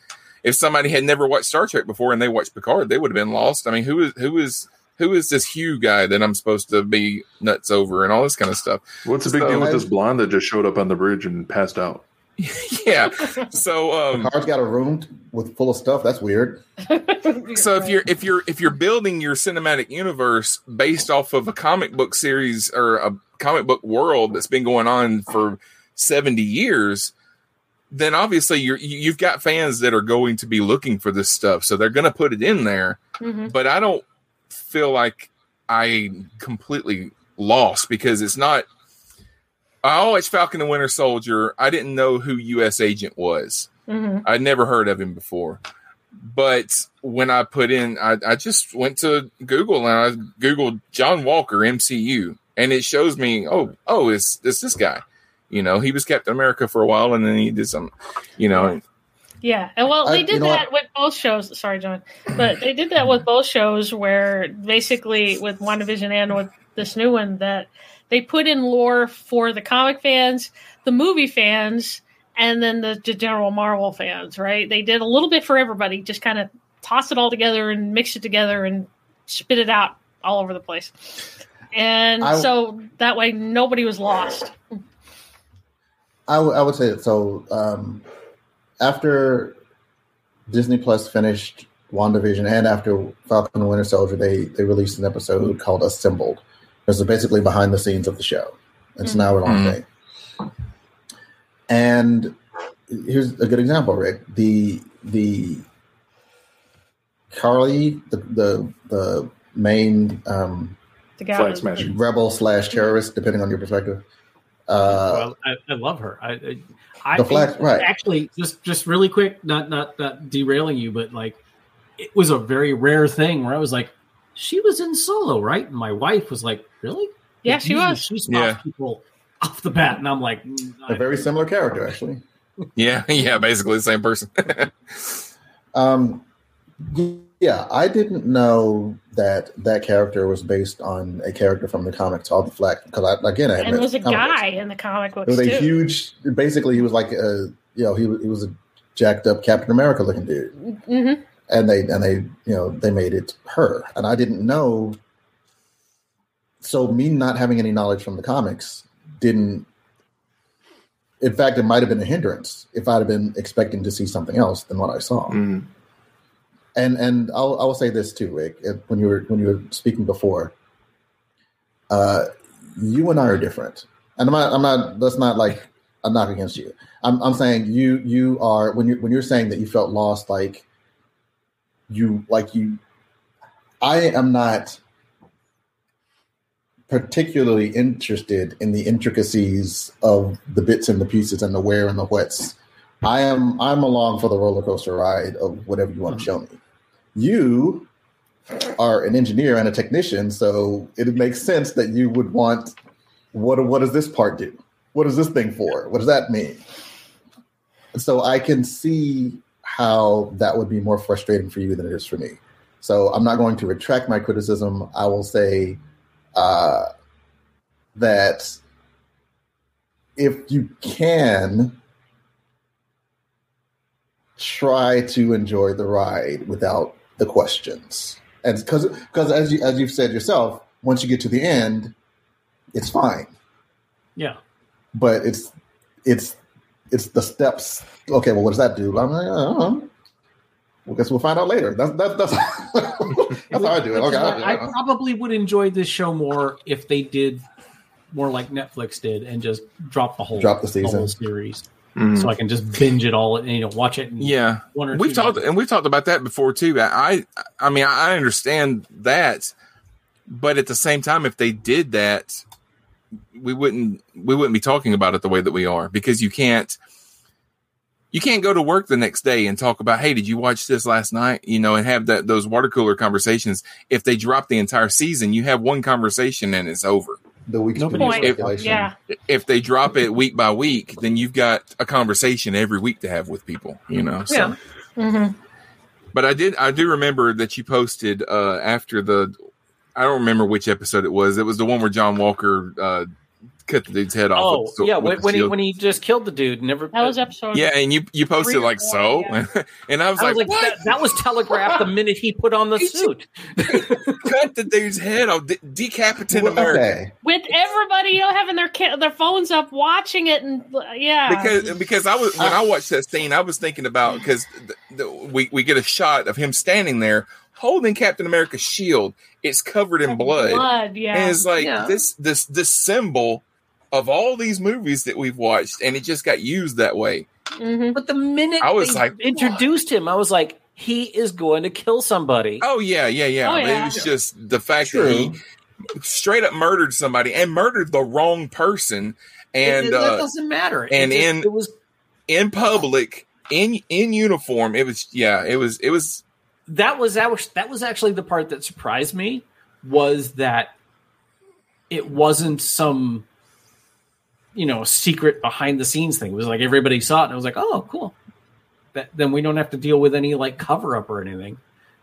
If somebody had never watched Star Trek before and they watched Picard, they would have been lost. I mean, who is who is who is this Hugh guy that I'm supposed to be nuts over and all this kind of stuff? What's the big So- deal with this blonde that just showed up on the bridge and passed out? <laughs> Yeah. <laughs> So um Picard's got a room with full of stuff. That's weird. <laughs> so if you're if you're if you're building your cinematic universe based off of a comic book series or a comic book world that's been going on for 70 years then obviously you're you- you've got fans that are going to be looking for this stuff so they're going to put it in there Mhm. but i don't feel like i completely lost because it's not i watched falcon and winter soldier i didn't know who us agent was Mhm. I'd never heard of him before. But when I put in, I, I just went to Google and I Googled John Walker MCU, and it shows me, oh, oh, it's, it's this guy. You know, he was Captain America for a while, and then he did some, you know, Yeah, and well, I- they you did know that with both shows. Sorry, John, but they did that with both shows, where basically with WandaVision and with this new one, that they put in lore for the comic fans, the movie fans, and then the, the general Marvel fans. Right? They did a little bit for everybody, just kind of toss it all together and mix it together and spit it out all over the place. And I- so that way nobody was lost. I, w- I would say that. So um, after Disney Plus finished WandaVision and after Falcon and Winter Soldier, they they released an episode called Assembled. This is basically behind the scenes of the show. It's an hour long thing. And here's a good example, Rick. The the Karli, the the, the main um, The guy Flag was- smasher. rebel slash terrorist, depending on your perspective. Uh, well, I, I love her. I, I, I The flag- right. Actually, just just really quick, not not not derailing you, but like it was a very rare thing where I was like, she was in Solo, right? And my wife was like, really? Yeah, Like, she usually was. She spots Yeah. people off the bat, and I'm like, mm, a very similar character, actually. yeah, <laughs> yeah, basically the same person. <laughs> Um, yeah, I didn't know that that character was based on a character from the comics called the Flag. Because I, again, I and read it was a the books. guy in the comic It books was a huge. Basically, he was like a you know he was- he was a jacked up Captain America looking dude, hmm and they and they you know they made it her, and I didn't know. So me not having any knowledge from the comics didn't. In fact, it might have been a hindrance if I'd have been expecting to see something else than what I saw. Mm. And and I'll I will say this too, Rick. When you were when you were speaking before, uh, you and I are different, and I'm not. I'm not. That's not like a knock against you. I'm I'm saying you you are when you when you're saying that you felt lost, like you like you. I am not particularly interested in the intricacies of the bits and the pieces and the where and the whats. I am I'm along for the roller coaster ride of whatever you want to show me. You are an engineer and a technician, so it makes sense that you would want what what does this part do? What is this thing for? What does that mean? So I can see how that would be more frustrating for you than it is for me. So I'm not going to retract my criticism. I will say uh, that if you can try to enjoy the ride without the questions, and because because as you as you've said yourself, once you get to the end, it's fine. yeah. But it's it's it's the steps. Okay, well, what does that do? I'm like, I don't know. Well, guess we'll find out later. That's that's that's, <laughs> that's how I do it. Okay, I, I I- probably would enjoy this show more if they did more like Netflix did and just drop the whole Drop the season. whole series, Mhm. so I can just binge it all and you know watch it. Yeah, we've talked and we've talked about that before too. I, I mean, I understand that, but at the same time, if they did that, we wouldn't we wouldn't be talking about it the way that we are because you can't you can't go to work the next day and talk about hey did you watch this last night you know and have that those water cooler conversations if they drop the entire season you have one conversation and it's over The week's Point. speculation. Yeah. if they drop it week by week then you've got a conversation every week to have with people you know so Yeah. hmm but I did I do remember that you posted uh after the I don't remember which episode it was. It was the one where John Walker uh cut the dude's head off. Oh with the- yeah, with when, the when he when he just killed the dude, never. That was episode. yeah, and you you posted Three like four, so, yeah. <laughs> and I was I like, was like, what? that, that was telegraphed the minute he put on the suit. <laughs> cut the dude's head off, de- decapitate Well, America. okay. With everybody, you know, having their ca- their phones up, watching it, and yeah, Because because I was when I watched that scene, I was thinking about because the, the, we we get a shot of him standing there holding Captain America's shield. It's covered in blood. blood, yeah. And it's like Yeah. this this this symbol of all these movies that we've watched, and it just got used that way. Mhm. But the minute I was they like, introduced him, I was like, he is going to kill somebody. Oh yeah, yeah, yeah. Oh, yeah. It was just the fact that he straight up murdered somebody and murdered the wrong person, and It- that uh, doesn't matter. It and just- in it was in public in in uniform. It was yeah. It was it was that was that was that was actually the part that surprised me was that it wasn't some you know secret behind the scenes thing. It was like everybody saw it and I was like, oh cool. That then we don't have to deal with any like cover up or anything.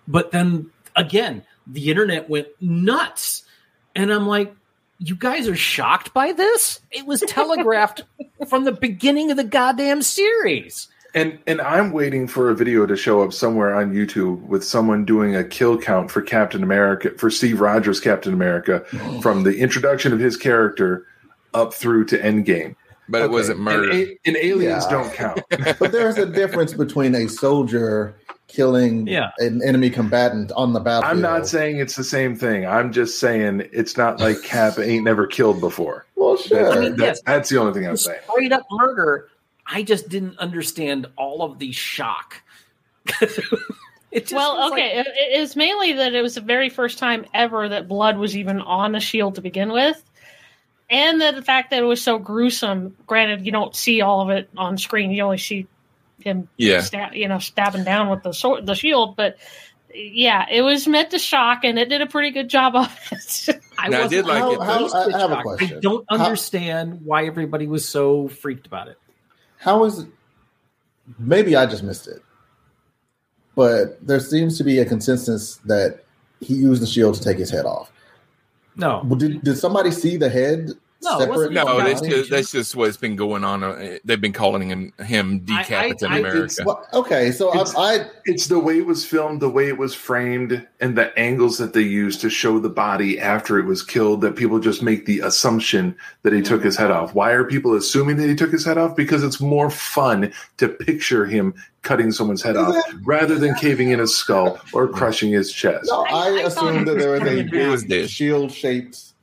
But then again, the internet went nuts. And I'm like, you guys are shocked by this? It was telegraphed <laughs> from the beginning of the goddamn series. And and I'm waiting for a video to show up somewhere on YouTube with someone doing a kill count for Captain America for Steve Rogers Captain America <gasps> from the introduction of his character up through to Endgame. but it wasn't murder. And, and aliens Yeah. don't count. <laughs> but there's a difference between a soldier killing Yeah. an enemy combatant on the battlefield. I'm not saying it's the same thing. I'm just saying it's not like Cap ain't never killed before. Well, sure. That- I mean, that- yes. That's the only thing I'm saying. straight up murder. I just didn't understand all of the shock. <laughs> it just well, okay, like- it, it's mainly that it was the very first time ever that blood was even on a shield to begin with, and that the fact that it was so gruesome. Granted, you don't see all of it on screen; you only see him, Yeah. stab, you know, stabbing down with the sword, the shield. But yeah, it was meant to shock, and it did a pretty good job of it. <laughs> I, Now, I did like How- it. how- I- I have a question. I don't How- understand why everybody was so freaked about it. How is it? Maybe I just missed it, but there seems to be a consensus that he used the shield to take his head off. No, did, did somebody see the head No, separate? wasn't No, that's just, that's just what's been going on. Uh, They've been calling him, him I- I- decapitate America. Well, okay, so It's- I It's the way it was filmed, the way it was framed, and the angles that they used to show the body after it was killed that people just make the assumption that he took his head off. Why are people assuming that he took his head off? Because it's more fun to picture him cutting someone's head off rather than caving in his skull or crushing his chest. no, I, I- I assumed that there was a dead. shield shaped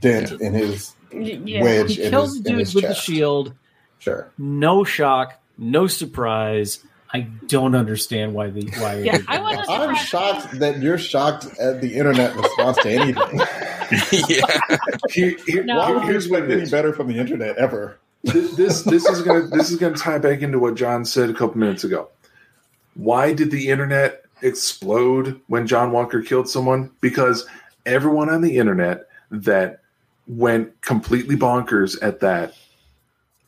dent in his yeah. wedge he kills his, the dude his with the shield. Sure. No shock, no surprise. I don't understand why the why. Yeah, I wasn't I'm surprised. shocked that you're shocked at the internet response to anything. <laughs> yeah, Here- here- No. Why here- would you here's what expect it any better from the internet ever? this this this is gonna this is gonna tie back into what John said a couple minutes ago. Why did the internet explode when John Walker killed someone? Because everyone on the internet that went completely bonkers at that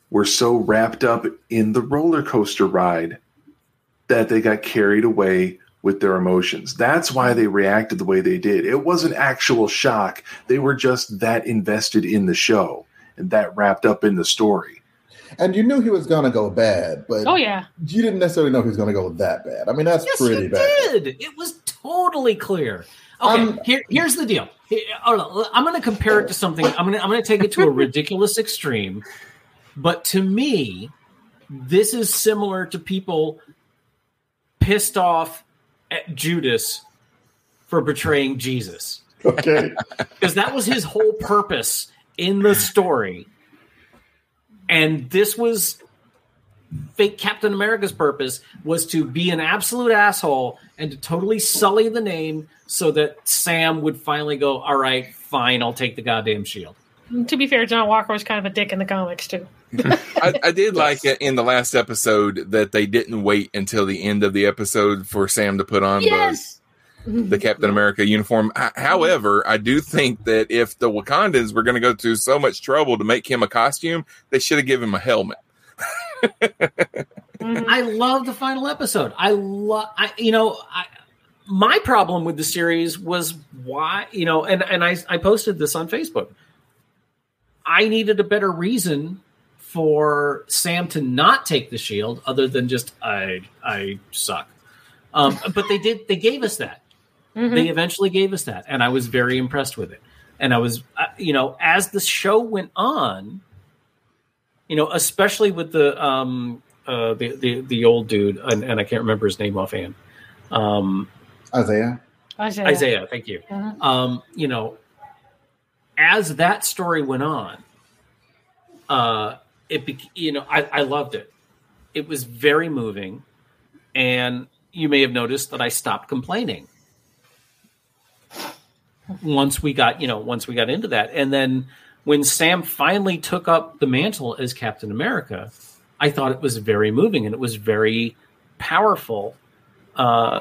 were so wrapped up in the roller coaster ride that they got carried away with their emotions. That's why they reacted the way they did. It wasn't actual shock. They were just that invested in the show and that wrapped up in the story. And you knew he was going to go bad, but Oh yeah, you didn't necessarily know he was going to go that bad. I mean, that's Yes, pretty you bad. did. It was totally clear. Okay, Um, here, here's the deal. Here- hold on, I'm going to compare it to something. I'm going to I'm going to take it to a ridiculous extreme, but to me, this is similar to people pissed off at Judas for betraying Jesus Okay. <laughs> because that was his whole purpose in the story, and this was fake Captain America's purpose was to be an absolute asshole and to totally sully the name so that Sam would finally go, "All right, fine, I'll take the goddamn shield." To be fair, John Walker was kind of a dick in the comics too. <laughs> I, I did like it in the last episode that they didn't wait until the end of the episode for Sam to put on Yes. the, the Captain America uniform. H- however, I do think that if the Wakandans were going to go to so much trouble to make him a costume, they should have given him a helmet. I love the final episode. I love, I you know, I, my problem with the series was why you know, and and I I posted this on Facebook. I needed a better reason for Sam to not take the shield, other than just I I suck. Um, <laughs> but they did. They gave us that. Mhm. They eventually gave us that, and I was very impressed with it. And I was, uh, you know, as the show went on, you know, especially with the um uh the the, the old dude, and, and I can't remember his name offhand. Um, Isaiah. Isaiah. Isaiah, thank you. Mhm. Um, you know, as that story went on, uh, it be, you know I, I loved it. It was very moving, and you may have noticed that I stopped complaining once we got you know once we got into that, and then when Sam finally took up the mantle as Captain America, I thought it was very moving and it was very powerful. Uh,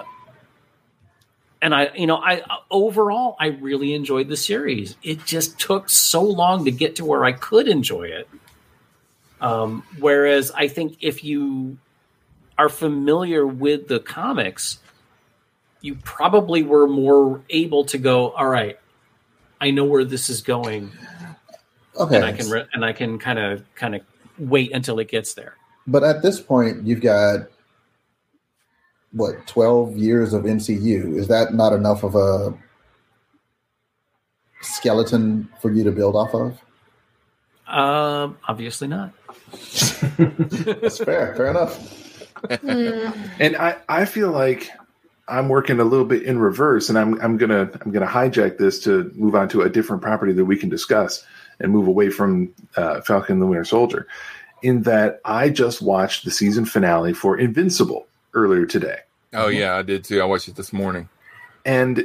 and I, you know, I overall I really enjoyed the series. It just took so long to get to where I could enjoy it. Um, whereas I think if you are familiar with the comics, you probably were more able to go, all right, I know where this is going, Okay. and I can re- and I can kind of kind of wait until it gets there. But at this point, you've got what twelve years of MCU. Is that not enough of a skeleton for you to build off of? Um, obviously not. <laughs> That's fair. Fair enough. <laughs> and I, I feel like I'm working a little bit in reverse, and I'm I'm gonna I'm gonna hijack this to move on to a different property that we can discuss and move away from uh, Falcon and the Winter Soldier. In that I just watched the season finale for Invincible earlier today, Oh yeah, I did too. I watched it this morning. and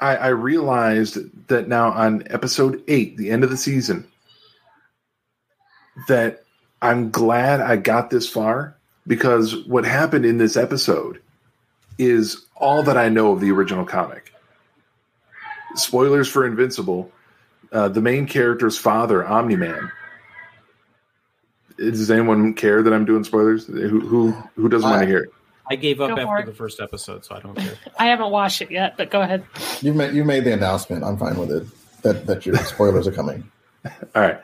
I, I realized that now on episode eight, the end of the season, that I'm glad I got this far because what happened in this episode is all that I know of the original comic. Spoilers for Invincible. Uh, the main character's father, Omni Man. Does anyone care that I'm doing spoilers? Who who who doesn't want to hear it? I gave up Go after the first episode, so I don't care. <laughs> I haven't watched it yet, but go ahead. You made you made the announcement. I'm fine with it. That that your spoilers are coming. <laughs> All right.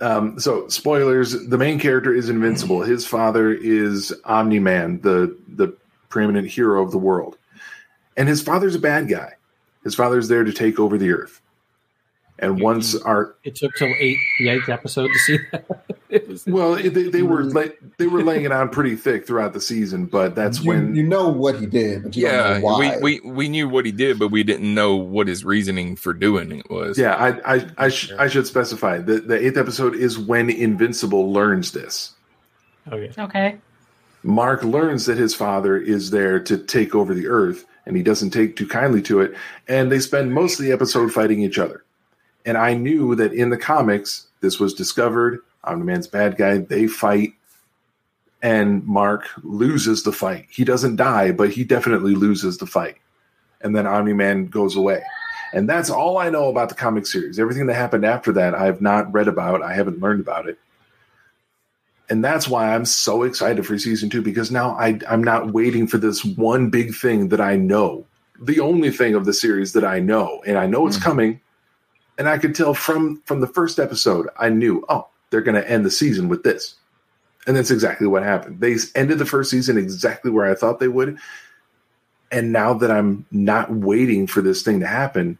Um, so spoilers: the main character is invincible. His father is Omni Man, the the preeminent hero of the world, and his father's a bad guy. His father's there to take over the earth. And once our It took till eight the eighth episode to see that. <laughs> it was well, it- they, they were hmm. lay, they were laying it <laughs> on pretty thick throughout the season, but that's You, when you know what he did, but you Yeah, don't know why. we, we we knew what he did, but we didn't know what his reasoning for doing it was. Yeah, I I I, sh- I should specify that the eighth episode is when Invincible learns this. Oh, okay. Okay. Mark learns that his father is there to take over the earth, and he doesn't take too kindly to it. And they spend most of the episode fighting each other. And I knew that in the comics, this was discovered. Omni Man's bad guy. They fight, and Mark loses the fight. He doesn't die, but he definitely loses the fight. And then Omni Man goes away. And that's all I know about the comic series. Everything that happened after that, I have not read about. I haven't learned about it and that's why I'm so excited for season two because now I, I'm not waiting for this one big thing that I know, the only thing of the series that I know, and I know it's hmm. coming, and I could tell from from the first episode I knew, oh, they're going to end the season with this, and that's exactly what happened. They ended the first season exactly where I thought they would, and now that I'm not waiting for this thing to happen.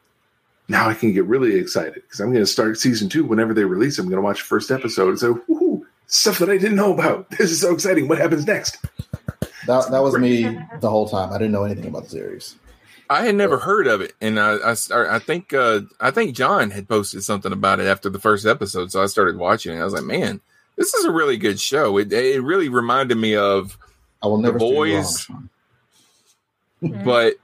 Now I can get really excited because I'm going to start season two whenever they release. I'm going to watch the first episode and say, "Woohoo, stuff that I didn't know about. <laughs> This is so exciting. What happens next? that that was me the whole time. I didn't know anything about the series. I had never heard of it, and I I, start, I think uh, I think John had posted something about it after the first episode, so I started watching it. I was like, man, this is a really good show. It it really reminded me of I will never the boys, wrong, but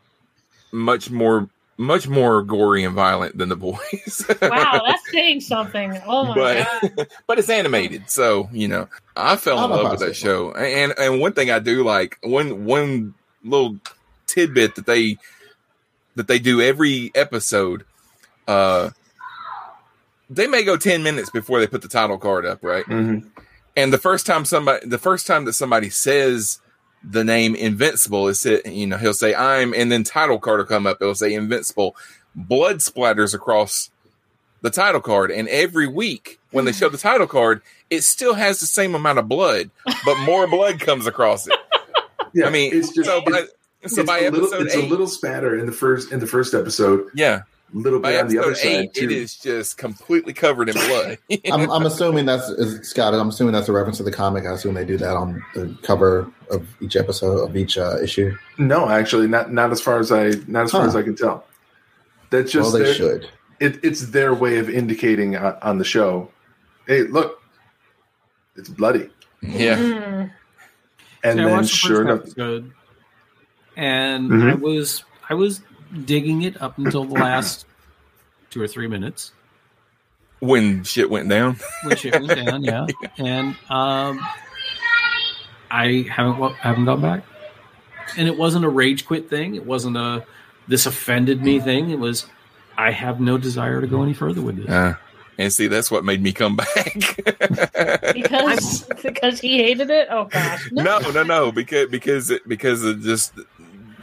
much more much more gory and violent than the boys. Wow, that's <laughs> saying something. Oh my god. but <laughs> but it's animated, so you know I fell in I'm love with that show. And and one thing I do like one one little tidbit that they that they do every episode. Uh, they may go ten minutes before they put the title card up, right? Mm-hmm. And the first time somebody, the first time that somebody says the name Invincible is it, you know, he'll say I'm, and then title card will come up. It'll say Invincible. Blood splatters across the title card, and every week when they show the title card, it still has the same amount of blood, but more <laughs> blood comes across it. Yeah, I mean, it's just so it's, so by a little, episode it's eight, a little spatter in the first in the first episode. yeah, a little by bit on the other episode side too. it is just completely covered in blood. <laughs> I'm, I'm assuming that's is, Scott. I'm assuming that's a reference to the comic. I assume they do that on the cover of each episode of each uh, issue. No, actually, not not as far as I not as far as I can tell. That's just well, they their- should. It, it's their way of indicating on, on the show. Hey, look, it's bloody. Yeah, Mm. And See, then watched the sure first enough, episode, and Mhm. I was I was digging it up until the last <clears throat> two or three minutes when shit went down. when shit went down. <laughs> Yeah, and um, I haven't wa- haven't gone back, and it wasn't a rage quit thing. It wasn't a this offended me thing. It was I have no desire to go any further with this. Uh, and see, that's what made me come back. <laughs> Because because he hated it. Oh gosh. no, no, no, because because it, because it just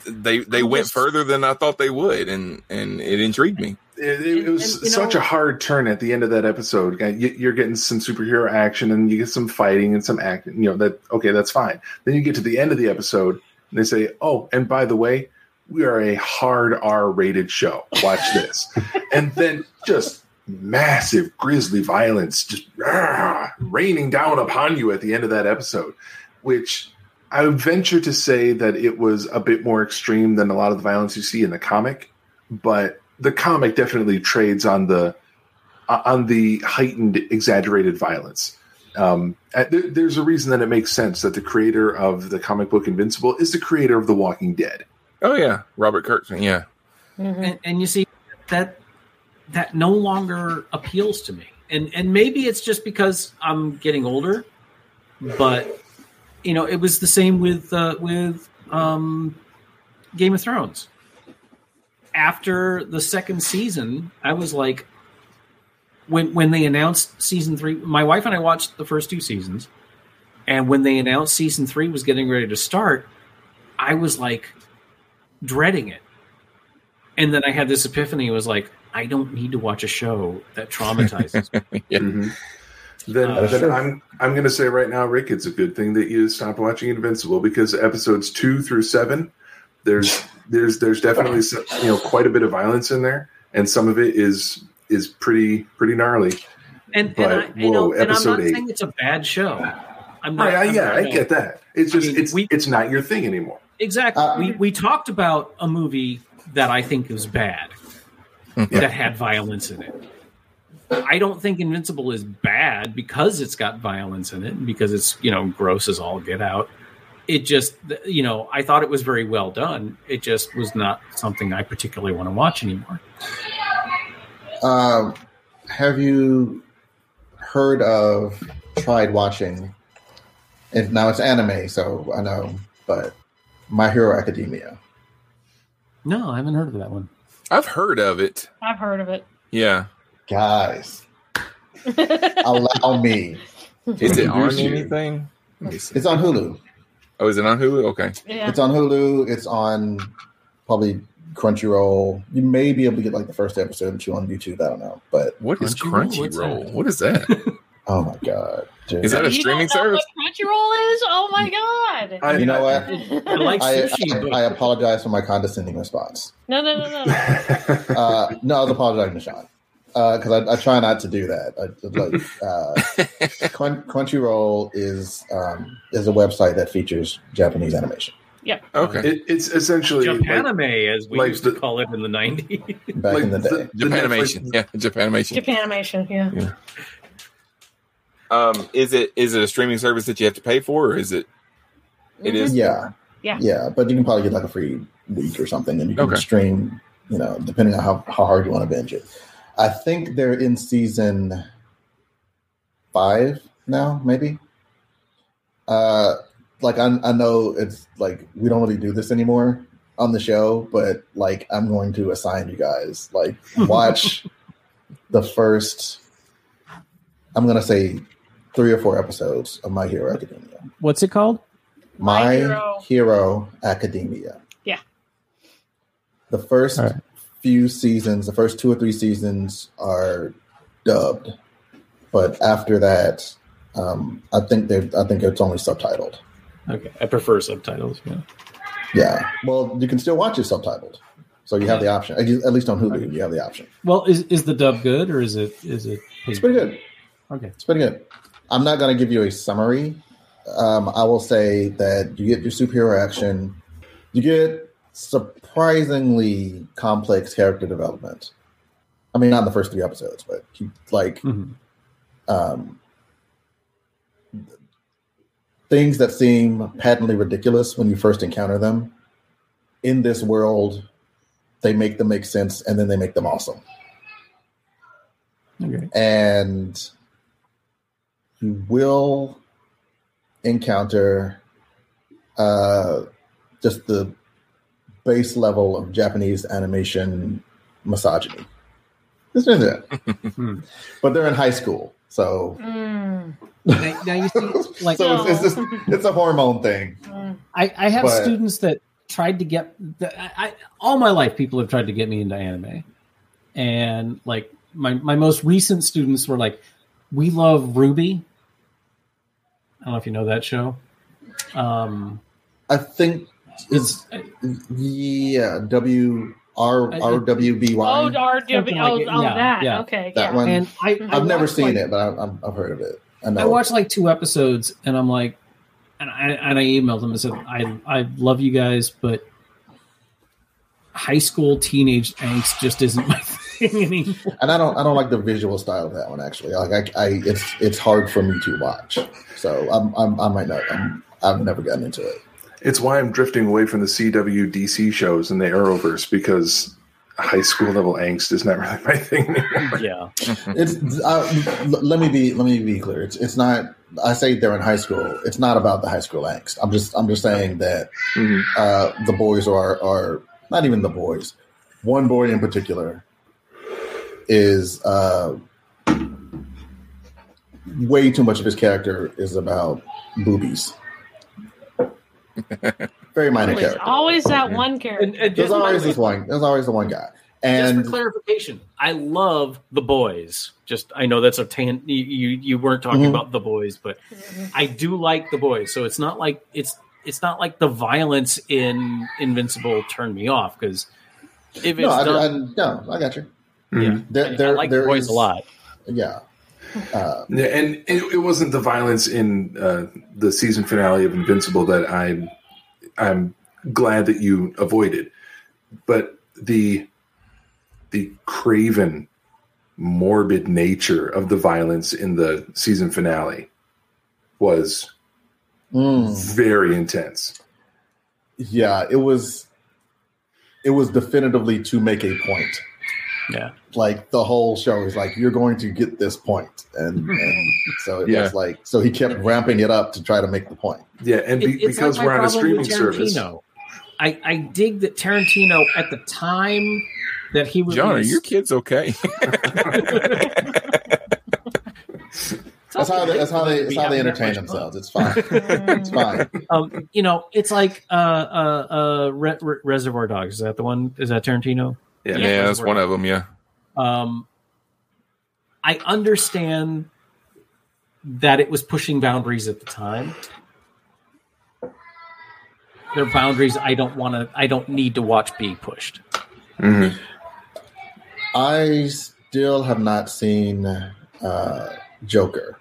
they they went further than I thought they would, and and it intrigued me. it, it, it was and, you such know- a hard turn at the end of that episode. You- You're getting some superhero action, and you get some fighting and some action. You know that okay, that's fine. Then you get to the end of the episode, and they say, "Oh, and by the way, we are a hard R-rated show. Watch this," <laughs> and then just massive grisly violence just ah, raining down upon you at the end of that episode, which I would venture to say that it was a bit more extreme than a lot of the violence you see in the comic, but the comic definitely trades on the uh, on the heightened, exaggerated violence. Um, there, there's a reason that it makes sense that the creator of the comic book Invincible is the creator of The Walking Dead. Oh yeah, Robert Kirkman. Yeah, and, and you see that that no longer appeals to me and and maybe it's just because i'm getting older but you know it was the same with uh, with um game of thrones after the second season i was like when when they announced season three my wife and i watched the first two seasons and when they announced season three was getting ready to start i was like dreading it and then I had this epiphany. Was like, I don't need to watch a show that traumatizes me. <laughs> yeah. Mhm. Then, Uh, then sure. I'm I'm going to say right now, Rick, it's a good thing that you stopped watching Invincible because episodes two through seven, there's there's there's definitely some, you know quite a bit of violence in there, and some of it is is pretty pretty gnarly. And, But, and, I, you know, whoa, and I'm episode not eight. saying it's a bad show. I'm not. I, I, I'm yeah, not- I get that. It's just mean, it's we- it's not your thing anymore. Exactly. Uh, we we talked about a movie that I think is bad that had violence in it. I don't think Invincible is bad because it's got violence in it and because it's you know gross as all get out. It just you know I thought it was very well done. It just was not something I particularly want to watch anymore. Um, have you heard of, tried watching, and now it's anime, so I know, but My Hero Academia? No, I haven't heard of that one. I've heard of it. I've heard of it. Yeah, Guys, allow me. is it on you. anything? Let me see. It's on Hulu. Oh, is it on Hulu? Okay. Yeah. It's on Hulu. It's on probably Crunchyroll. You may be able to get like the first episode or two on YouTube. I don't know, but What is Crunchyroll? What's Crunchyroll? that? What is that? <laughs> oh my god, dude. Is that a You streaming don't know service? What Crunchyroll is? Oh my god! I- you know what? I like sushi. but- I, I apologize for my condescending response. no, no, no, no. <laughs> Uh, no, I was apologizing to Sean because I, I try not to do that. I, like <laughs> uh, Crun- Crunchyroll is um, is a website that features Japanese animation. Yep. Okay. It, it's essentially like- Japanime, as we like used to call it in the nineties. Back in the day. Japanimation. Yeah, Japanimation. Japanimation. Yeah. Um, is it is it a streaming service that you have to pay for, or is it? It is. Yeah. Yeah. Yeah, but you can probably get like a free week or something, and you can Okay. stream. You know, depending on how, how hard you want to binge it. I think they're in season five now, maybe. Uh, like I, I know it's like we don't really do this anymore on the show, but like I'm going to assign you guys like <laughs> watch the first. I'm gonna say three or four episodes of My Hero Academia. What's it called? My, My Hero. Hero. Academia. Yeah. The first All right. Few seasons, the first two or three seasons are dubbed, but after that, um, I think they I think it's only subtitled. Okay, I prefer subtitles. Yeah. Yeah. Well, you can still watch it subtitled, so you have the option. At least- on Hulu, you have the option. Well, is is the dub good or is it is it? It's pretty good. Okay. It's pretty good. I'm not going to give you a summary. Um, I will say that you get your superhero action. You get surprisingly complex character development. I mean, not in the first three episodes, but you, like Mhm. um, things that seem patently ridiculous when you first encounter them. In this world, they make them make sense, and then they make them awesome Okay. and you will encounter uh, just the base level of Japanese animation misogyny. This is it. but they're in high school, so Mm. Now, now you see, <laughs> like so it's, it's just it's a hormone thing. I, I have But- students that tried to get the, I, I, all my life. People have tried to get me into anime, and like my my most recent students were like, "We love RWBY." I don't know if you know that show. Um, I think it's yeah W R oh, R W B Oh, Y. RW, oh, like oh, Yeah, oh, that. yeah. Okay. That yeah. one. and I, I I've never seen like- it, but I, I'm, I've heard of it. I know. I watched like two episodes, and I'm like, and I and I emailed them and said, I I love you guys, but high school teenage angst just isn't my <laughs> thing anymore. and I don't I don't like the visual style of that one actually. Like I, I it's it's hard for me to watch. So I'm, I'm I might not. I'm, I've never gotten into it. It's why I'm drifting away from the CW DC shows and the Arrowverse because high school level angst is not <laughs> really my thing anymore. Yeah. It's uh, l- let me be let me be clear. It's it's not. I say they're in high school. It's not about the high school angst. I'm just I'm just saying that uh, the boys are are not even the boys. One boy in particular is uh, way too much of his character is about boobies. Very minor Always, character. always that one character. And, and There's always the this one. There's always the one guy. And just And for clarification, I love the boys. Just I know that's a tan. You you, you weren't talking Mhm. about the boys, but I do like the boys. So it's not like it's it's not like the violence in Invincible turned me off because if it's no, I, done, I, no, I got you. yeah, There, I- I like there the boys is- a lot. Yeah. Uh, Yeah, and it, it wasn't the violence in uh, the season finale of Invincible that I'm I'm glad that you avoided, but the the craven, morbid nature of the violence in the season finale was mm. very intense. yeah, it was it was definitively to make a point. Yeah. Like the whole show is like you're going to get this point, and, <laughs> and so it Yeah. was like so he kept ramping it up to try to make the point. Yeah, and be, It- because like we're on a streaming service. Tarantino. I, I dig that Tarantino at the time that he was John, are your kids okay? <laughs> That's how they, that's how they that's how they entertain themselves. It's fine. it's fine. <laughs> um, you know, it's like uh, uh, uh, Re- Re- Reservoir Dogs. Is that the one? Is that Tarantino? Yeah, yeah, that's one of them. Yeah, Um, I understand that it was pushing boundaries at the time. They're boundaries I don't want to. I don't need to watch be pushed. I still have not seen uh, Joker.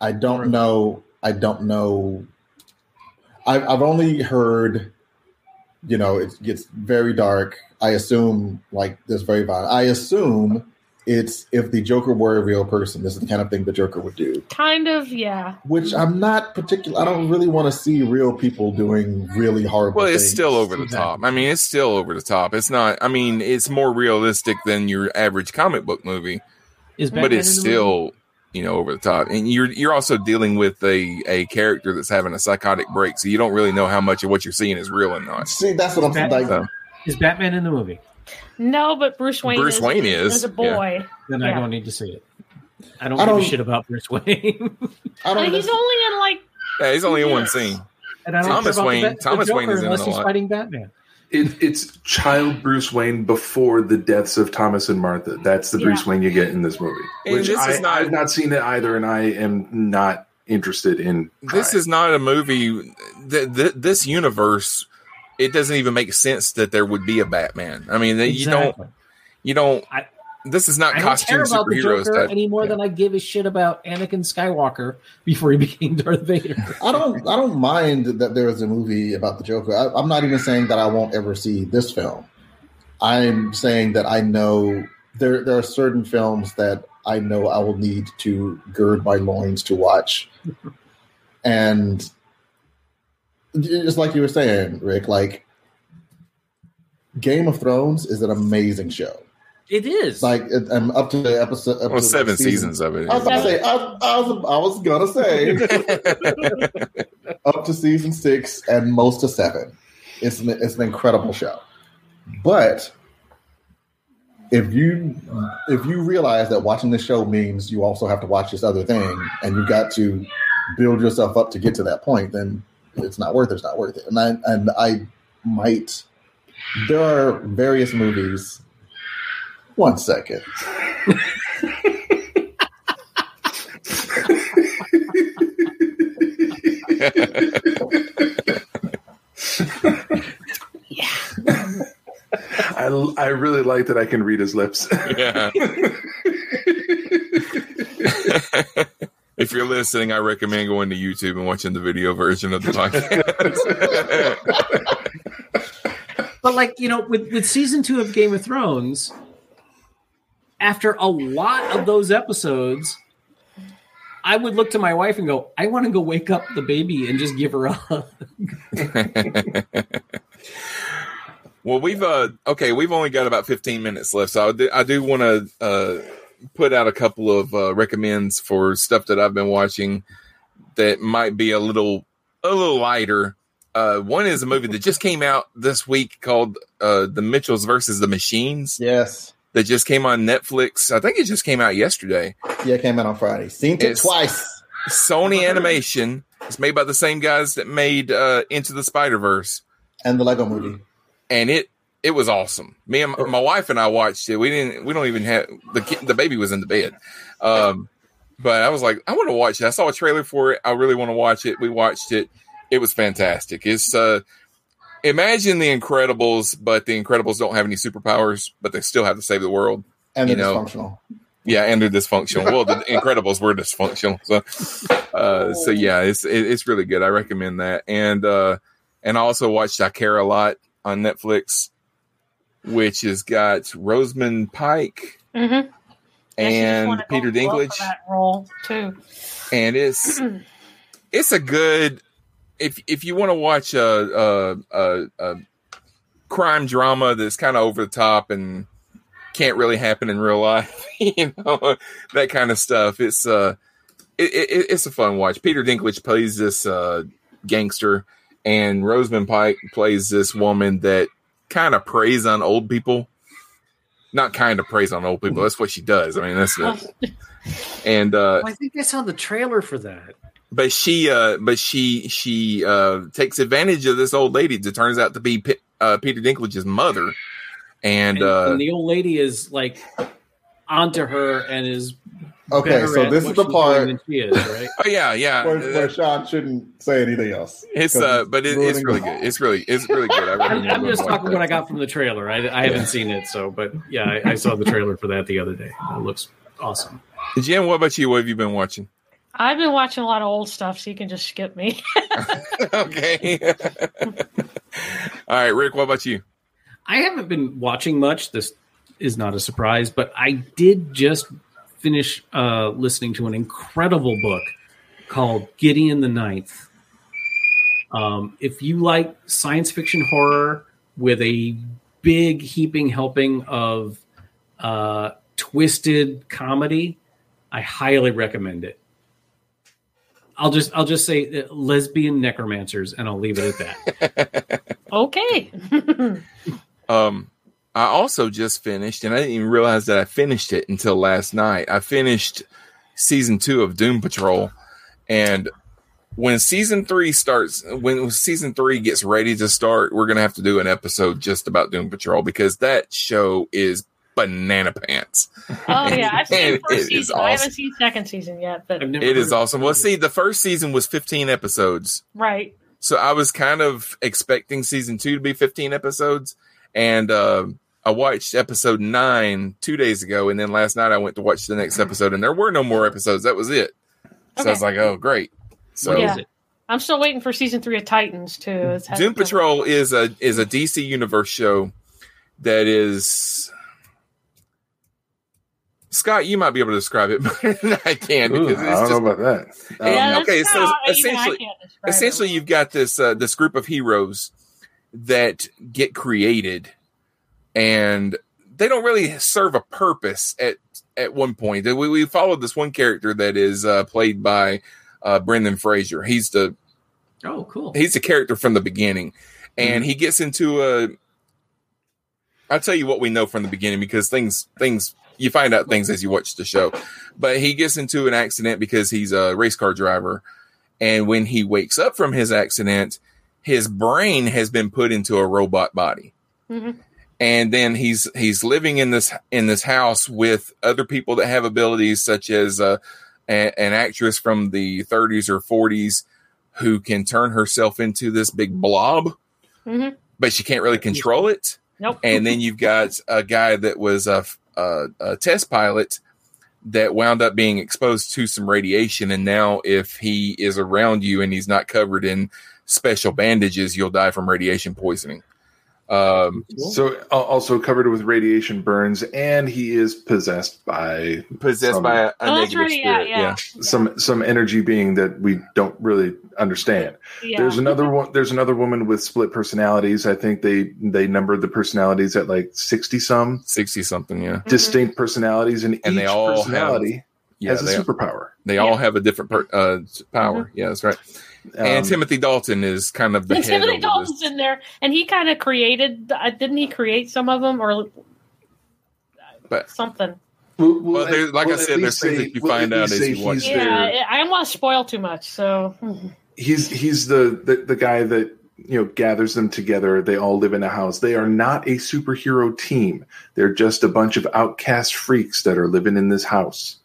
I don't know. I don't know. I've, I've only heard, you know, it gets very dark. I assume like this very violent. I assume it's if the Joker were a real person, this is the kind of thing the Joker would do. Kind of, yeah. Which I'm not particular. I don't really want to see real people doing really horrible. Well, it's things. still over the top. I mean, it's still over the top. It's not. I mean, it's more realistic than your average comic book movie, Is but it's in the still you know over the top. And you're you're also dealing with a a character that's having a psychotic break, so you don't really know how much of what you're seeing is real and not. See, that's what I'm saying. Like, So, Is Batman in the movie? No, but Bruce Wayne. Bruce is, Wayne is, as a boy. Then I don't need to see it. I don't I give don't- a shit about Bruce Wayne. <laughs> I don't. he's only in like yeah, he's only in one scene. and I don't Thomas Wayne- The, Thomas the Wayne is in unless a he's lot. fighting Batman. It, it's child Bruce Wayne before the deaths of Thomas and Martha. That's the Bruce Wayne you get in this movie. And Which this I, is not- I've not seen it either, and I am not interested in. This is not a movie. Th- th- this universe, it doesn't even make sense that there would be a Batman. I mean, you don't. You don't. I- this is not I don't care about the superheroes. Joker Type. any more than I give a shit about Anakin Skywalker before he <laughs> became Darth Vader. I don't. I don't mind that there is a movie about the Joker. I, I'm not even saying that I won't ever see this film. I'm saying that I know there there are certain films that I know I will need to gird my loins to watch, <laughs> and just like you were saying, Rick, like Game of Thrones is an amazing show. It is. Like I'm um, up to the episode. Well, episode seven season- seasons of it. I was about to say. I, I was. I was gonna say <laughs> up to season six and most of seven. It's an, it's an incredible show, but if you if you realize that watching the show means you also have to watch this other thing, and you got to build yourself up to get to that point, then it's not worth it. It's not worth it. And I and I might. There are various movies. One second. I, I really like that I can read his lips. Yeah. <laughs> if you're listening, I recommend going to YouTube and watching the video version of the podcast. But like you know, with with season two of Game of Thrones, after a lot of those episodes, I would look to my wife and go, "I want to go wake up the baby and just give her a." hug." <laughs> well, we've uh okay, we've only got about 15 minutes left, so I do, I do want to uh put out a couple of uh, recommends for stuff that I've been watching that might be a little a little lighter. Uh, one is a movie that just came out this week called uh, The Mitchells versus the Machines. Yes. That just came on Netflix. I think it just came out yesterday. Yeah, it came out on Friday. Seen it twice. Sony Animation. It's made by the same guys that made uh, Into the Spider Verse, And the Lego movie. and it it was awesome. Me and my wife and I watched it. We didn't. We don't even have the kid, the baby was in the bed, um, but I was like, I want to watch it. I saw a trailer for it. I really want to watch it. We watched it. It was fantastic. It's uh, imagine the Incredibles, but the Incredibles don't have any superpowers, but they still have to save the world. And you they're know? dysfunctional. Yeah, and they're dysfunctional. Well, the <laughs> Incredibles were dysfunctional. So, uh, so yeah, it's it, it's really good. I recommend that. And uh, and I also watched I Care a Lot on Netflix, which has got Rosamund Pike Mm-hmm. and Peter Dinklage, that role too. and it's <clears throat> it's a good if if you want to watch a a, a, a crime drama that's kind of over the top and can't really happen in real life, <laughs> you know that kind of stuff. It's uh, it, it, it's a fun watch. Peter Dinklage plays this uh gangster, and Rosamund Pike plays this woman that kind of preys on old people. Not kind of preys on old people. That's what she does. I mean, that's the, <laughs> and uh, I think I saw the trailer for that. but she uh but she she uh takes advantage of this old lady that turns out to be P- uh, Peter Dinklage's mother and, And, uh and the old lady is like onto her and is Okay, so this is the she's part- she is, right? <laughs> oh yeah yeah <laughs> Where, where Sean shouldn't say anything else. It's uh but it, it's really good it's really it's really good I <laughs> I'm, recommend I'm just talking what I got from the trailer. I, I haven't seen it, so but yeah, I, I saw the trailer for that the other day. It looks awesome. Jen what about you what have you been watching I've been watching a lot of old stuff, so you can just skip me. okay. All right, Rick. What about you? I haven't been watching much. This is not a surprise, but I did just finish uh, listening to an incredible book called Gideon the Ninth. Um, if you like science fiction horror with a big heaping helping of uh, twisted comedy, I highly recommend it. I'll just I'll just say uh, lesbian necromancers, and I'll leave it at that. <laughs> okay. <laughs> Um, I also just finished, and I didn't even realize that I finished it until last night. I finished season two of Doom Patrol, and when season three starts, when season three gets ready to start, we're gonna have to do an episode just about Doom Patrol because that show is banana pants. Oh yeah, I've seen <laughs> And first it is season. I haven't seen second season yet, but It is awesome. Well, see, the first season was 15 episodes. right. So I was kind of expecting season two to be 15 episodes. And uh, I watched episode nine two days ago. And then last night I went to watch the next episode, and there were no more episodes. That was it. So I was like, oh, great. So yeah. I'm still waiting for season three of Titans too. It's Doom Patrol is a is a DC Universe show that is. Scott, you might be able to describe it <laughs> better than I can Ooh, because I it's don't just know about that. Um, Yeah, okay, so how- even I essentially, it. essentially, you've got this uh, this group of heroes that get created, and they don't really serve a purpose at at one point. We we followed this one character that is uh, played by uh, Brendan Fraser. He's the oh, cool. he's the character from the beginning, and he gets into a. I'll tell you what we know from the beginning because things things you find out things as you watch the show. But he gets into an accident because he's a race car driver, and when he wakes up from his accident, his brain has been put into a robot body Mhm. And then he's he's living in this in this house with other people that have abilities such as uh, a, an actress from the 30s or 40s who can turn herself into this big blob Mhm. but she can't really control it Nope. and then you've got a guy that was a, a, a test pilot that wound up being exposed to some radiation and now if he is around you and he's not covered in special bandages you'll die from radiation poisoning um, So al- also covered with radiation burns, and he is possessed by possessed some- by a, a Oh, negative right, yeah, spirit. yeah. some some energy being that we don't really understand. Yeah. There's another one. There's another woman with split personalities. I think they they numbered the personalities at like sixty some, sixty something, yeah, distinct personalities, and, And each they all personality have- yeah, has a they- superpower. They all have a different per, uh, power. Mm-hmm. Yeah, that's right. And Um, Timothy Dalton is kind of the And head Timothy over Dalton's in there, and he kind of created. Uh, didn't he create some of them or But something? Well, well, there, like I said, there's things that you we'll find out as you watch. he's there. Yeah, I don't want to spoil too much. So he's he's the, the the guy that you know gathers them together they all live in a house they are not a superhero team they're just a bunch of outcast freaks that are living in this house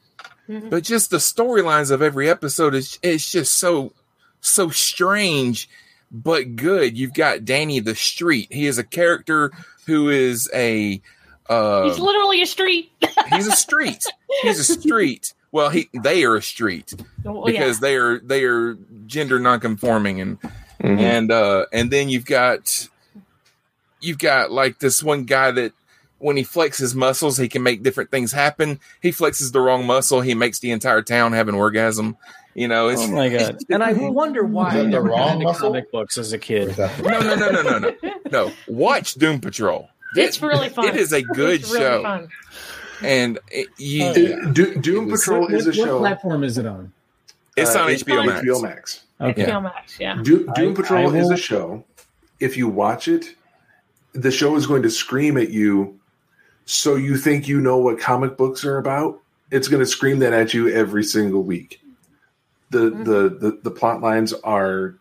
But just the storylines of every episode is it's just so so strange but good. You've got Danny the Street. He is a character who is a uh, he's literally a street. <laughs> he's a street. He's a street. Well, he they are a street Oh, because yeah. they are they are gender nonconforming and Mhm. and uh and then you've got you've got like this one guy that when he flexes muscles he can make different things happen he flexes the wrong muscle he makes the entire town have an orgasm you know it's Oh my god! And I wonder why Is that I the never got wrong into muscle? comic books as a kid. no no no no no no <laughs> no watch doom patrol It's really fun. it is a good It's really show fun. and it, you Uh, Do, Doom Patrol what, is a what show platform is it on? it's uh, on hbo max HBO Max Okay. HBO Max, yeah. Do, Doom I- Patrol I is a show. If you watch it, the show is going to scream at you, so you think you know what comic books are about. It's going to scream that at you every single week. The the, the the plot lines are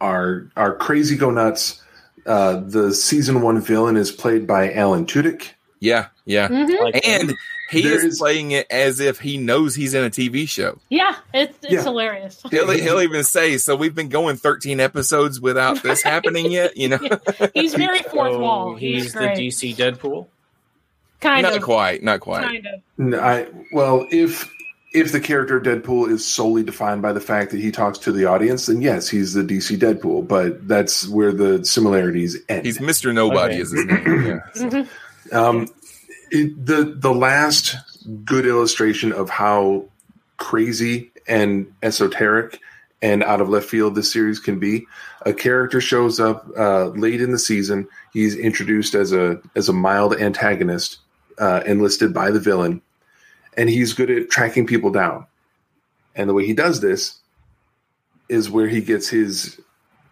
are are crazy go nuts. Uh, the season one villain is played by Alan Tudyk. yeah yeah Mhm. And he There is, is- playing it as if he knows he's in a tv show Yeah, it's it's Yeah. hilarious. He'll, he'll <laughs> even say, "So we've been going 13 episodes without this happening yet." You know, <laughs> He's very <laughs> fourth so wall. Oh, he's, He's, the. DC Deadpool. kind not of, quite, not quite. kind of. N- I well, if if the character of Deadpool is solely defined by the fact that he talks to the audience, then yes, he's the DC Deadpool. But that's where the similarities end. He's Mister Nobody Okay. is his name. Yeah. <laughs> Um, it, the the last good illustration of how crazy and esoteric and out of left field this series can be. A character shows up uh, late in the season. He's introduced as a as a mild antagonist, uh, enlisted by the villain, and he's good at tracking people down. And the way he does this is where he gets his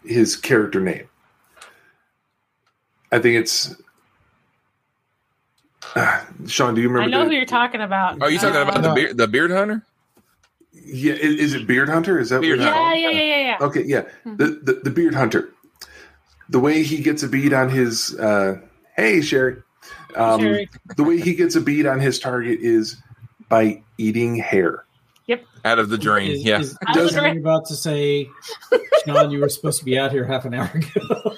his character name. I think it's Ah, Sean, do you remember? I know the- who you're talking about. Are you talking Uh, about the beard, the beard hunter? Yeah, is, is it Beard Hunter? Is that Beard what it's Yeah, called? yeah, yeah, yeah, yeah. Okay, yeah. The, the the Beard Hunter. The way he gets a bead on his uh hey Sherry. Um Sherry. the way he gets a bead on his target is by eating hair. Yep. Out of the drain. Is, yeah. is, I was is you about to say, Sean, you were supposed to be out here half an hour ago.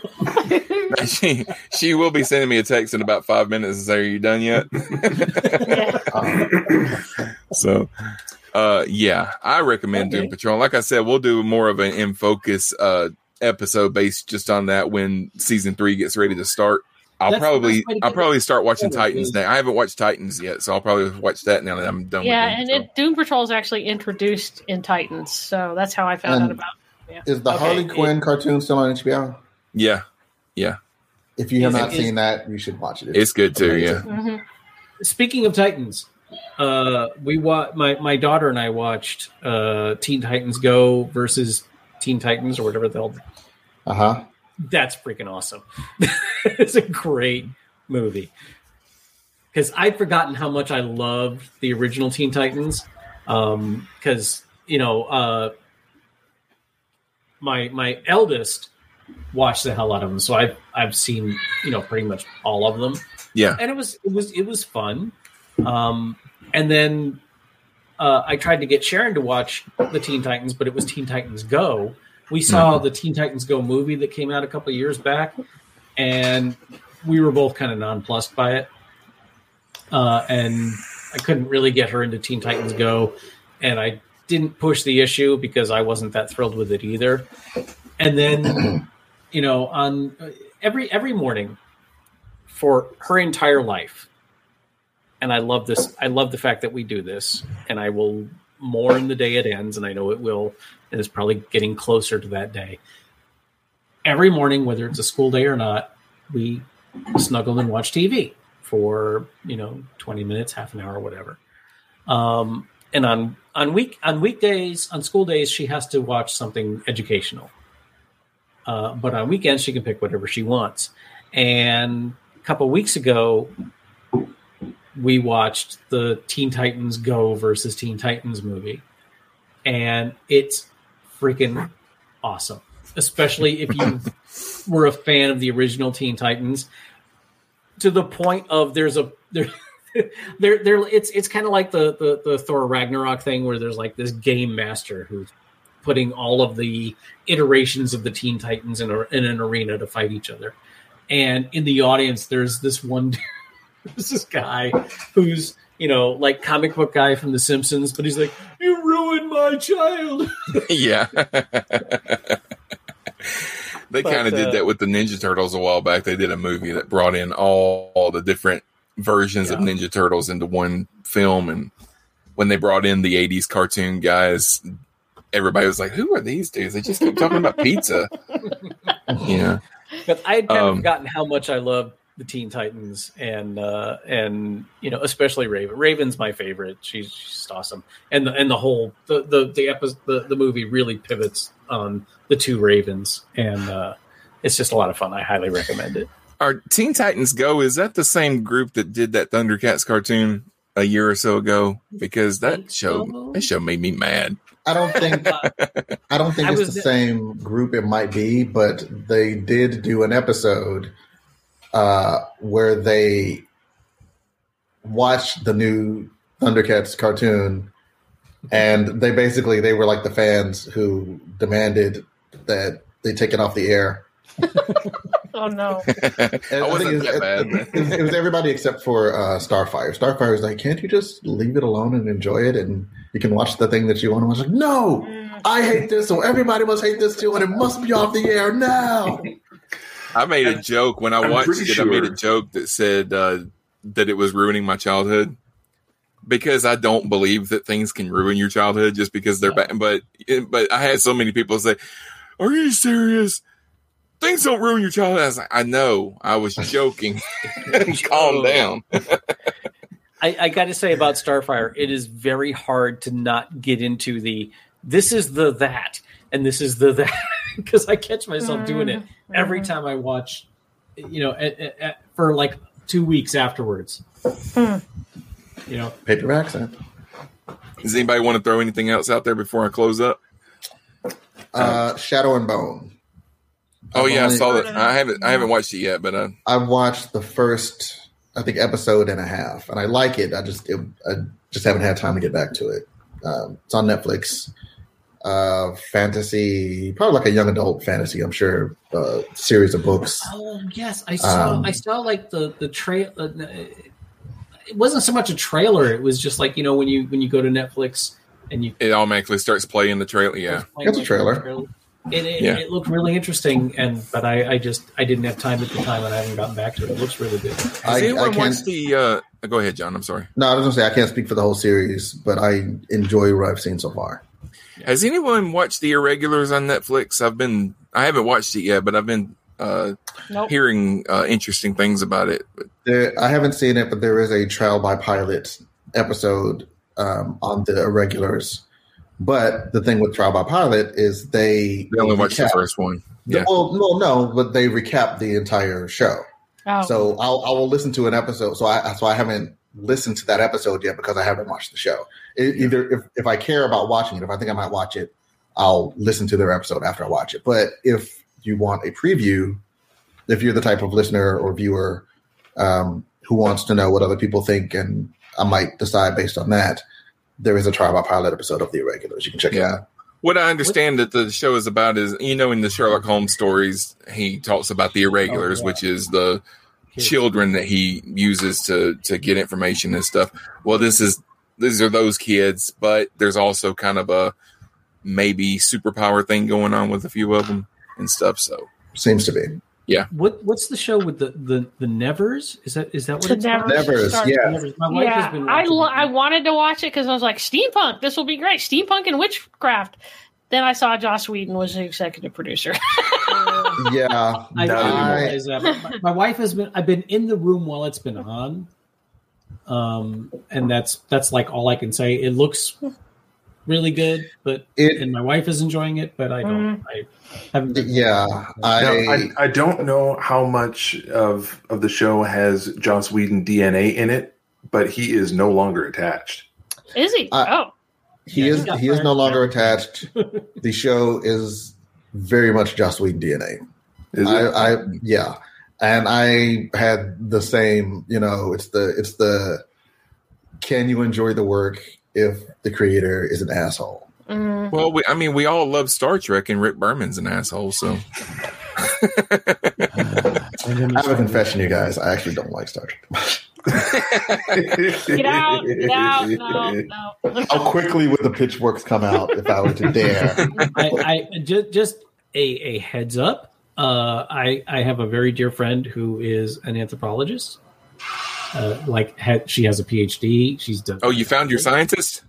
<laughs> she she will be sending me a text in about five minutes and say, "Are you done yet?" <laughs> so, uh, yeah, I recommend Doom Patrol. Like I said, we'll do more of an in focus uh episode based just on that when season three gets ready to start. I'll That's probably best way to I'll probably start watching Titans now. I haven't watched Titans yet, so I'll probably watch that now that I'm done. Yeah, with and Doom it, Doom Patrol is actually introduced in Titans, so that's how I found And out about. Yeah. Is the Okay, Harley it- Quinn cartoon still on HBO? Yeah, yeah, If you have Is- not is- seen that, you should watch it. it's good too. Yeah, Mhm. Speaking of Titans, uh, we wa- my my daughter and I watched uh, Teen Titans Go versus Teen Titans or whatever the hell. Uh huh. That's freaking awesome. <laughs> it's a great movie because I'd forgotten how much I loved the original Teen Titans. Um, because you know, uh, my my eldest watched the hell out of them, so I've I've seen you know pretty much all of them yeah. and it was it was it was fun. Um, and then uh, I tried to get Sharon to watch the Teen Titans, but it was Teen Titans Go. We saw the Teen Titans Go movie that came out a couple of years back, and we were both kind of nonplussed by it. Uh, and I couldn't really get her into Teen Titans Go, and I didn't push the issue because I wasn't that thrilled with it either. And then, <clears throat> you know, on uh, every every morning for her entire life. And I love this. I love the fact that we do this, and I will mourn the day it ends, and I know it will, and it's probably getting closer to that day. Every morning, whether it's a school day or not, we snuggle and watch TV for you know twenty minutes, half an hour, whatever. Um, and on on week on weekdays, on school days, she has to watch something educational. Uh, but on weekends, she can pick whatever she wants. And a couple weeks ago, we watched the Teen Titans Go versus Teen Titans movie, and it's freaking awesome. Especially if you <laughs> were a fan of the original Teen Titans, to the point of there's a there. <laughs> There, there. It's it's kind of like the, the the Thor Ragnarok thing, where there's like this game master who's putting all of the iterations of the Teen Titans in, a, in an arena to fight each other. And in the audience, there's this one, <laughs> there's this guy who's you know like comic book guy from The Simpsons, but he's like, "You ruined my child." <laughs> yeah. they kind of did uh, that with the Ninja Turtles a while back. They did a movie that brought in all, all the different versions of Ninja Turtles into one film. And when they brought in the 80s cartoon guys, everybody was like, Who are these dudes? They just keep talking about pizza. <laughs> Yeah. But I had kind Um, of forgotten how much I love the Teen Titans and uh and you know especially Raven. Raven's my favorite. She's, she's just awesome. And the and the whole the the the episode the, the movie really pivots on the two Ravens and uh it's just a lot of fun. I highly recommend it. Our Teen Titans Go, is that the same group that did that Thundercats cartoon a year or so ago? Because that show that show made me mad. I don't think <laughs> I don't think I it's was- the same group. It might be, but they did do an episode uh, where they watched the new Thundercats cartoon, and they basically they were like the fans who demanded that they take it off the air. <laughs> Oh no! I I wasn't it was- that bad. It was, it was everybody except for uh, Starfire. Starfire was like, "Can't you just leave it alone and enjoy it, and you can watch the thing that you want?" to watch?" like, "No, I hate this, so everybody must hate this too, and it must be off the air now." <laughs> I made a joke when I I'm watched it. I made a joke that said uh, that it was ruining my childhood because I don't believe that things can ruin your childhood just because they're bad. But but I had so many people say, "Are you serious? Things don't ruin your childhood." I was like, "I know. I was <laughs> joking. <laughs> Calm down." I, I got to say about Starfire, it is very hard to not get into the this is the that and this is the that <laughs> because I catch myself doing it every time I watch, you know, at, at, at- for like two weeks afterwards. You know, Paper accent. Does anybody want to throw anything else out there before I close up? Uh, Shadow and Bone. Oh I've yeah, I saw that. I haven't I haven't watched it yet, but uh, I watched the first, I think, episode and a half, and I like it. I just, it, I just haven't had time to get back to it. Um, it's on Netflix. Uh, fantasy, probably like a young adult fantasy. I'm sure. Uh, series of books. Oh yes, I saw. Um, I saw like the the trail. Uh, it wasn't so much a trailer. It was just like you know when you when you go to Netflix and you it automatically starts playing the trailer. Yeah, like, It's a like, trailer. It, it, Yeah. it looked really interesting, and but I, I just I didn't have time at the time, and I haven't gotten back to it. It looks really good. Has I- I anyone can't- watched the? Uh, go ahead, John. I'm sorry. No, I was gonna say I can't speak for the whole series, but I enjoy what I've seen so far. Has anyone watched the Irregulars on Netflix? I've been. I haven't watched it yet, but I've been uh, Nope. hearing uh, interesting things about it. But There, I haven't seen it, but there is a trial by pilot episode um, on the irregulars. But the thing with trial by pilot is they they only watched the first one. Yeah. Well, no, no, but they recap the entire show. Oh. So I'll, I will listen to an episode. So I so I haven't listened to that episode yet because I haven't watched the show. It, either if, if I care about watching it, if I think I might watch it, I'll listen to their episode after I watch it. But if you want a preview, if you're the type of listener or viewer um, who wants to know what other people think, and I might decide based on that, there is a trial by pilot episode of the irregulars. You can check it out. What I understand that the show is about is, you know, in the Sherlock Holmes stories, he talks about the irregulars, Oh, yeah. which is the children that he uses to to get information and stuff. Well, this is these are those kids, but there's also kind of a maybe superpower thing going on with a few of them and stuff. So Seems to be. yeah, What what's the show with the the the Nevers? Is that is that what The it's Nevers. called? Nevers, yeah. Nevers. My wife yeah, has been. I lo- I wanted to watch it because I was like, steampunk. This will be great. Steampunk and witchcraft. Then I saw Joss Whedon was the executive producer. <laughs> Yeah, I, Not I anymore. realize that. but My, my wife has been. I've been in the room while it's been on, um, and that's that's like all I can say. It looks really good, but It- and my wife is enjoying it, but I don't. I haven't. Been, yeah. I, Now, I, I don't know how much of of the show has Joss Whedon DNA in it, but he is no longer attached. Is he? Uh, oh, he Yeah, is he he is no longer attached. the show is very much Joss Whedon DNA. Is it? I, I yeah, and I had the same. You know, it's the it's the can you enjoy the work if the creator is an asshole? mm. well, we, I mean, we all love Star Trek, and Rick Berman's an asshole. So <laughs> I have a confession, you guys. I actually don't like Star Trek. get out, get out. No, no. How quickly would the pitchforks come out if I were to dare? <laughs> I, I just just a, a heads up. Uh, I I have a very dear friend who is an anthropologist. Uh, like ha- she has a PhD. She's done. oh, you found your scientist?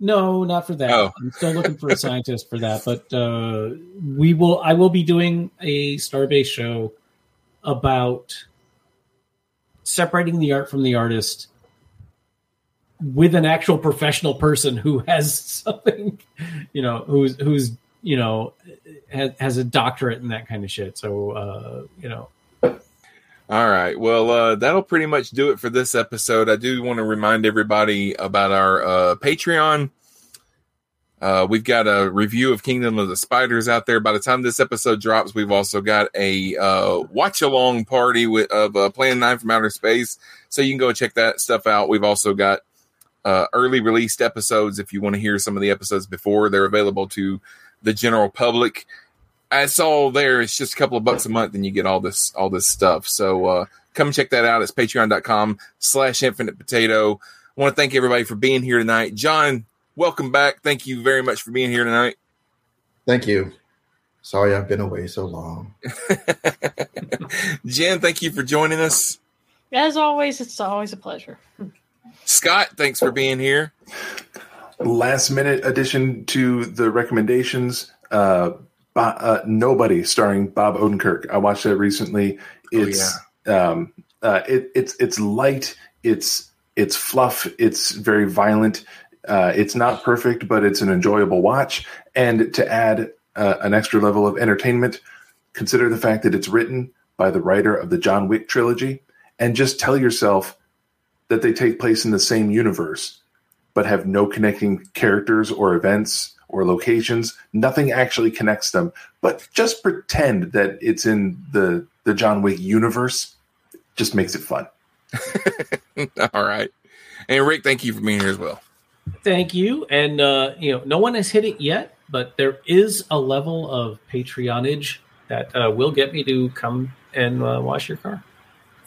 No, not for that. Oh. I'm still looking for a scientist for that. But uh, we will. I will be doing a Starbase show about separating the art from the artist with an actual professional person who has <laughs> something, you know, who's who's you know has, has a doctorate and that kind of shit. So uh, you know, All right. Well, uh, that'll pretty much do it for this episode. I do want to remind everybody about our uh, Patreon. Uh, we've got a review of Kingdom of the Spiders out there. By the time this episode drops, we've also got a uh, watch along party with of uh, Plan Nine from Outer Space, so you can go check that stuff out. We've also got uh, early released episodes if you want to hear some of the episodes before they're available to the general public it's all there. It's just a couple of bucks a month, and you get all this all this stuff. So uh, come check that out. It's patreon.com slash infinite potato. I want to thank everybody for being here tonight. John, welcome back. Thank you very much for being here tonight. Thank you. Sorry I've been away so long. <laughs> Jen, thank you for joining us. As always, it's always a pleasure. Scott, thanks for being here. Last minute addition to the recommendations. Uh, uh, Nobody, starring Bob Odenkirk. I watched that recently. It's um, uh, it, it's it's light. It's it's fluff. It's very violent. Uh, it's not perfect, but it's an enjoyable watch. And to add uh, an extra level of entertainment, consider the fact that it's written by the writer of the John Wick trilogy, and just tell yourself that they take place in the same universe, but have no connecting characters or events or locations. Nothing actually connects them, but just pretend that it's in the the John Wick universe. Just makes it fun. <laughs> All right. And Rick, thank you for being here as well. Thank you. And uh, you know, no one has hit it yet, but there is a level of patronage that uh, will get me to come and uh, wash your car.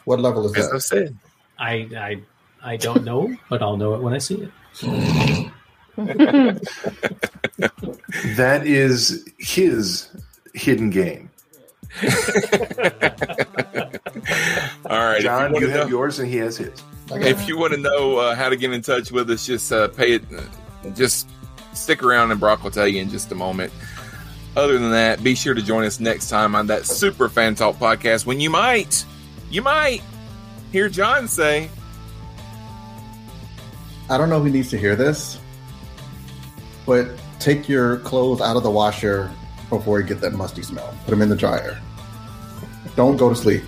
What level is As that? I. I I I don't know, but I'll know it when I see it. <laughs> That is his hidden game. <laughs> All right. John, you, you, have know, yours and he has his. if you want to know uh, how to get in touch with us, just uh, pay it. Just stick around, and Brock will tell you in just a moment. Other than that, be sure to join us next time on that Super Fan Talk podcast when you might, you might hear John say, I don't know who needs to hear this, but take your clothes out of the washer before you get that musty smell. Put them in the dryer. Don't go to sleep.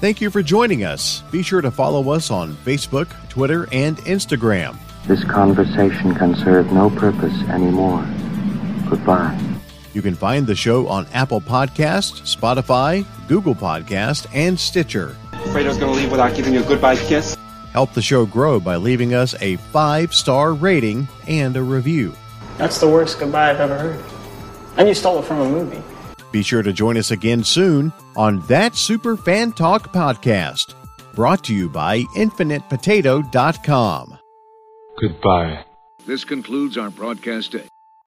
Thank you for joining us. Be sure to follow us on Facebook, Twitter, and Instagram. This conversation can serve no purpose anymore. Goodbye. You can find the show on Apple Podcast, Spotify, Google Podcast, and Stitcher. Fredo's gonna leave without giving you a goodbye kiss. Help the show grow by leaving us a five star rating and a review. That's the worst goodbye I've ever heard. And you stole it from a movie. Be sure to join us again soon on That Super Fan Talk podcast, brought to you by InfinitePotato.com. Goodbye. This concludes our broadcast day.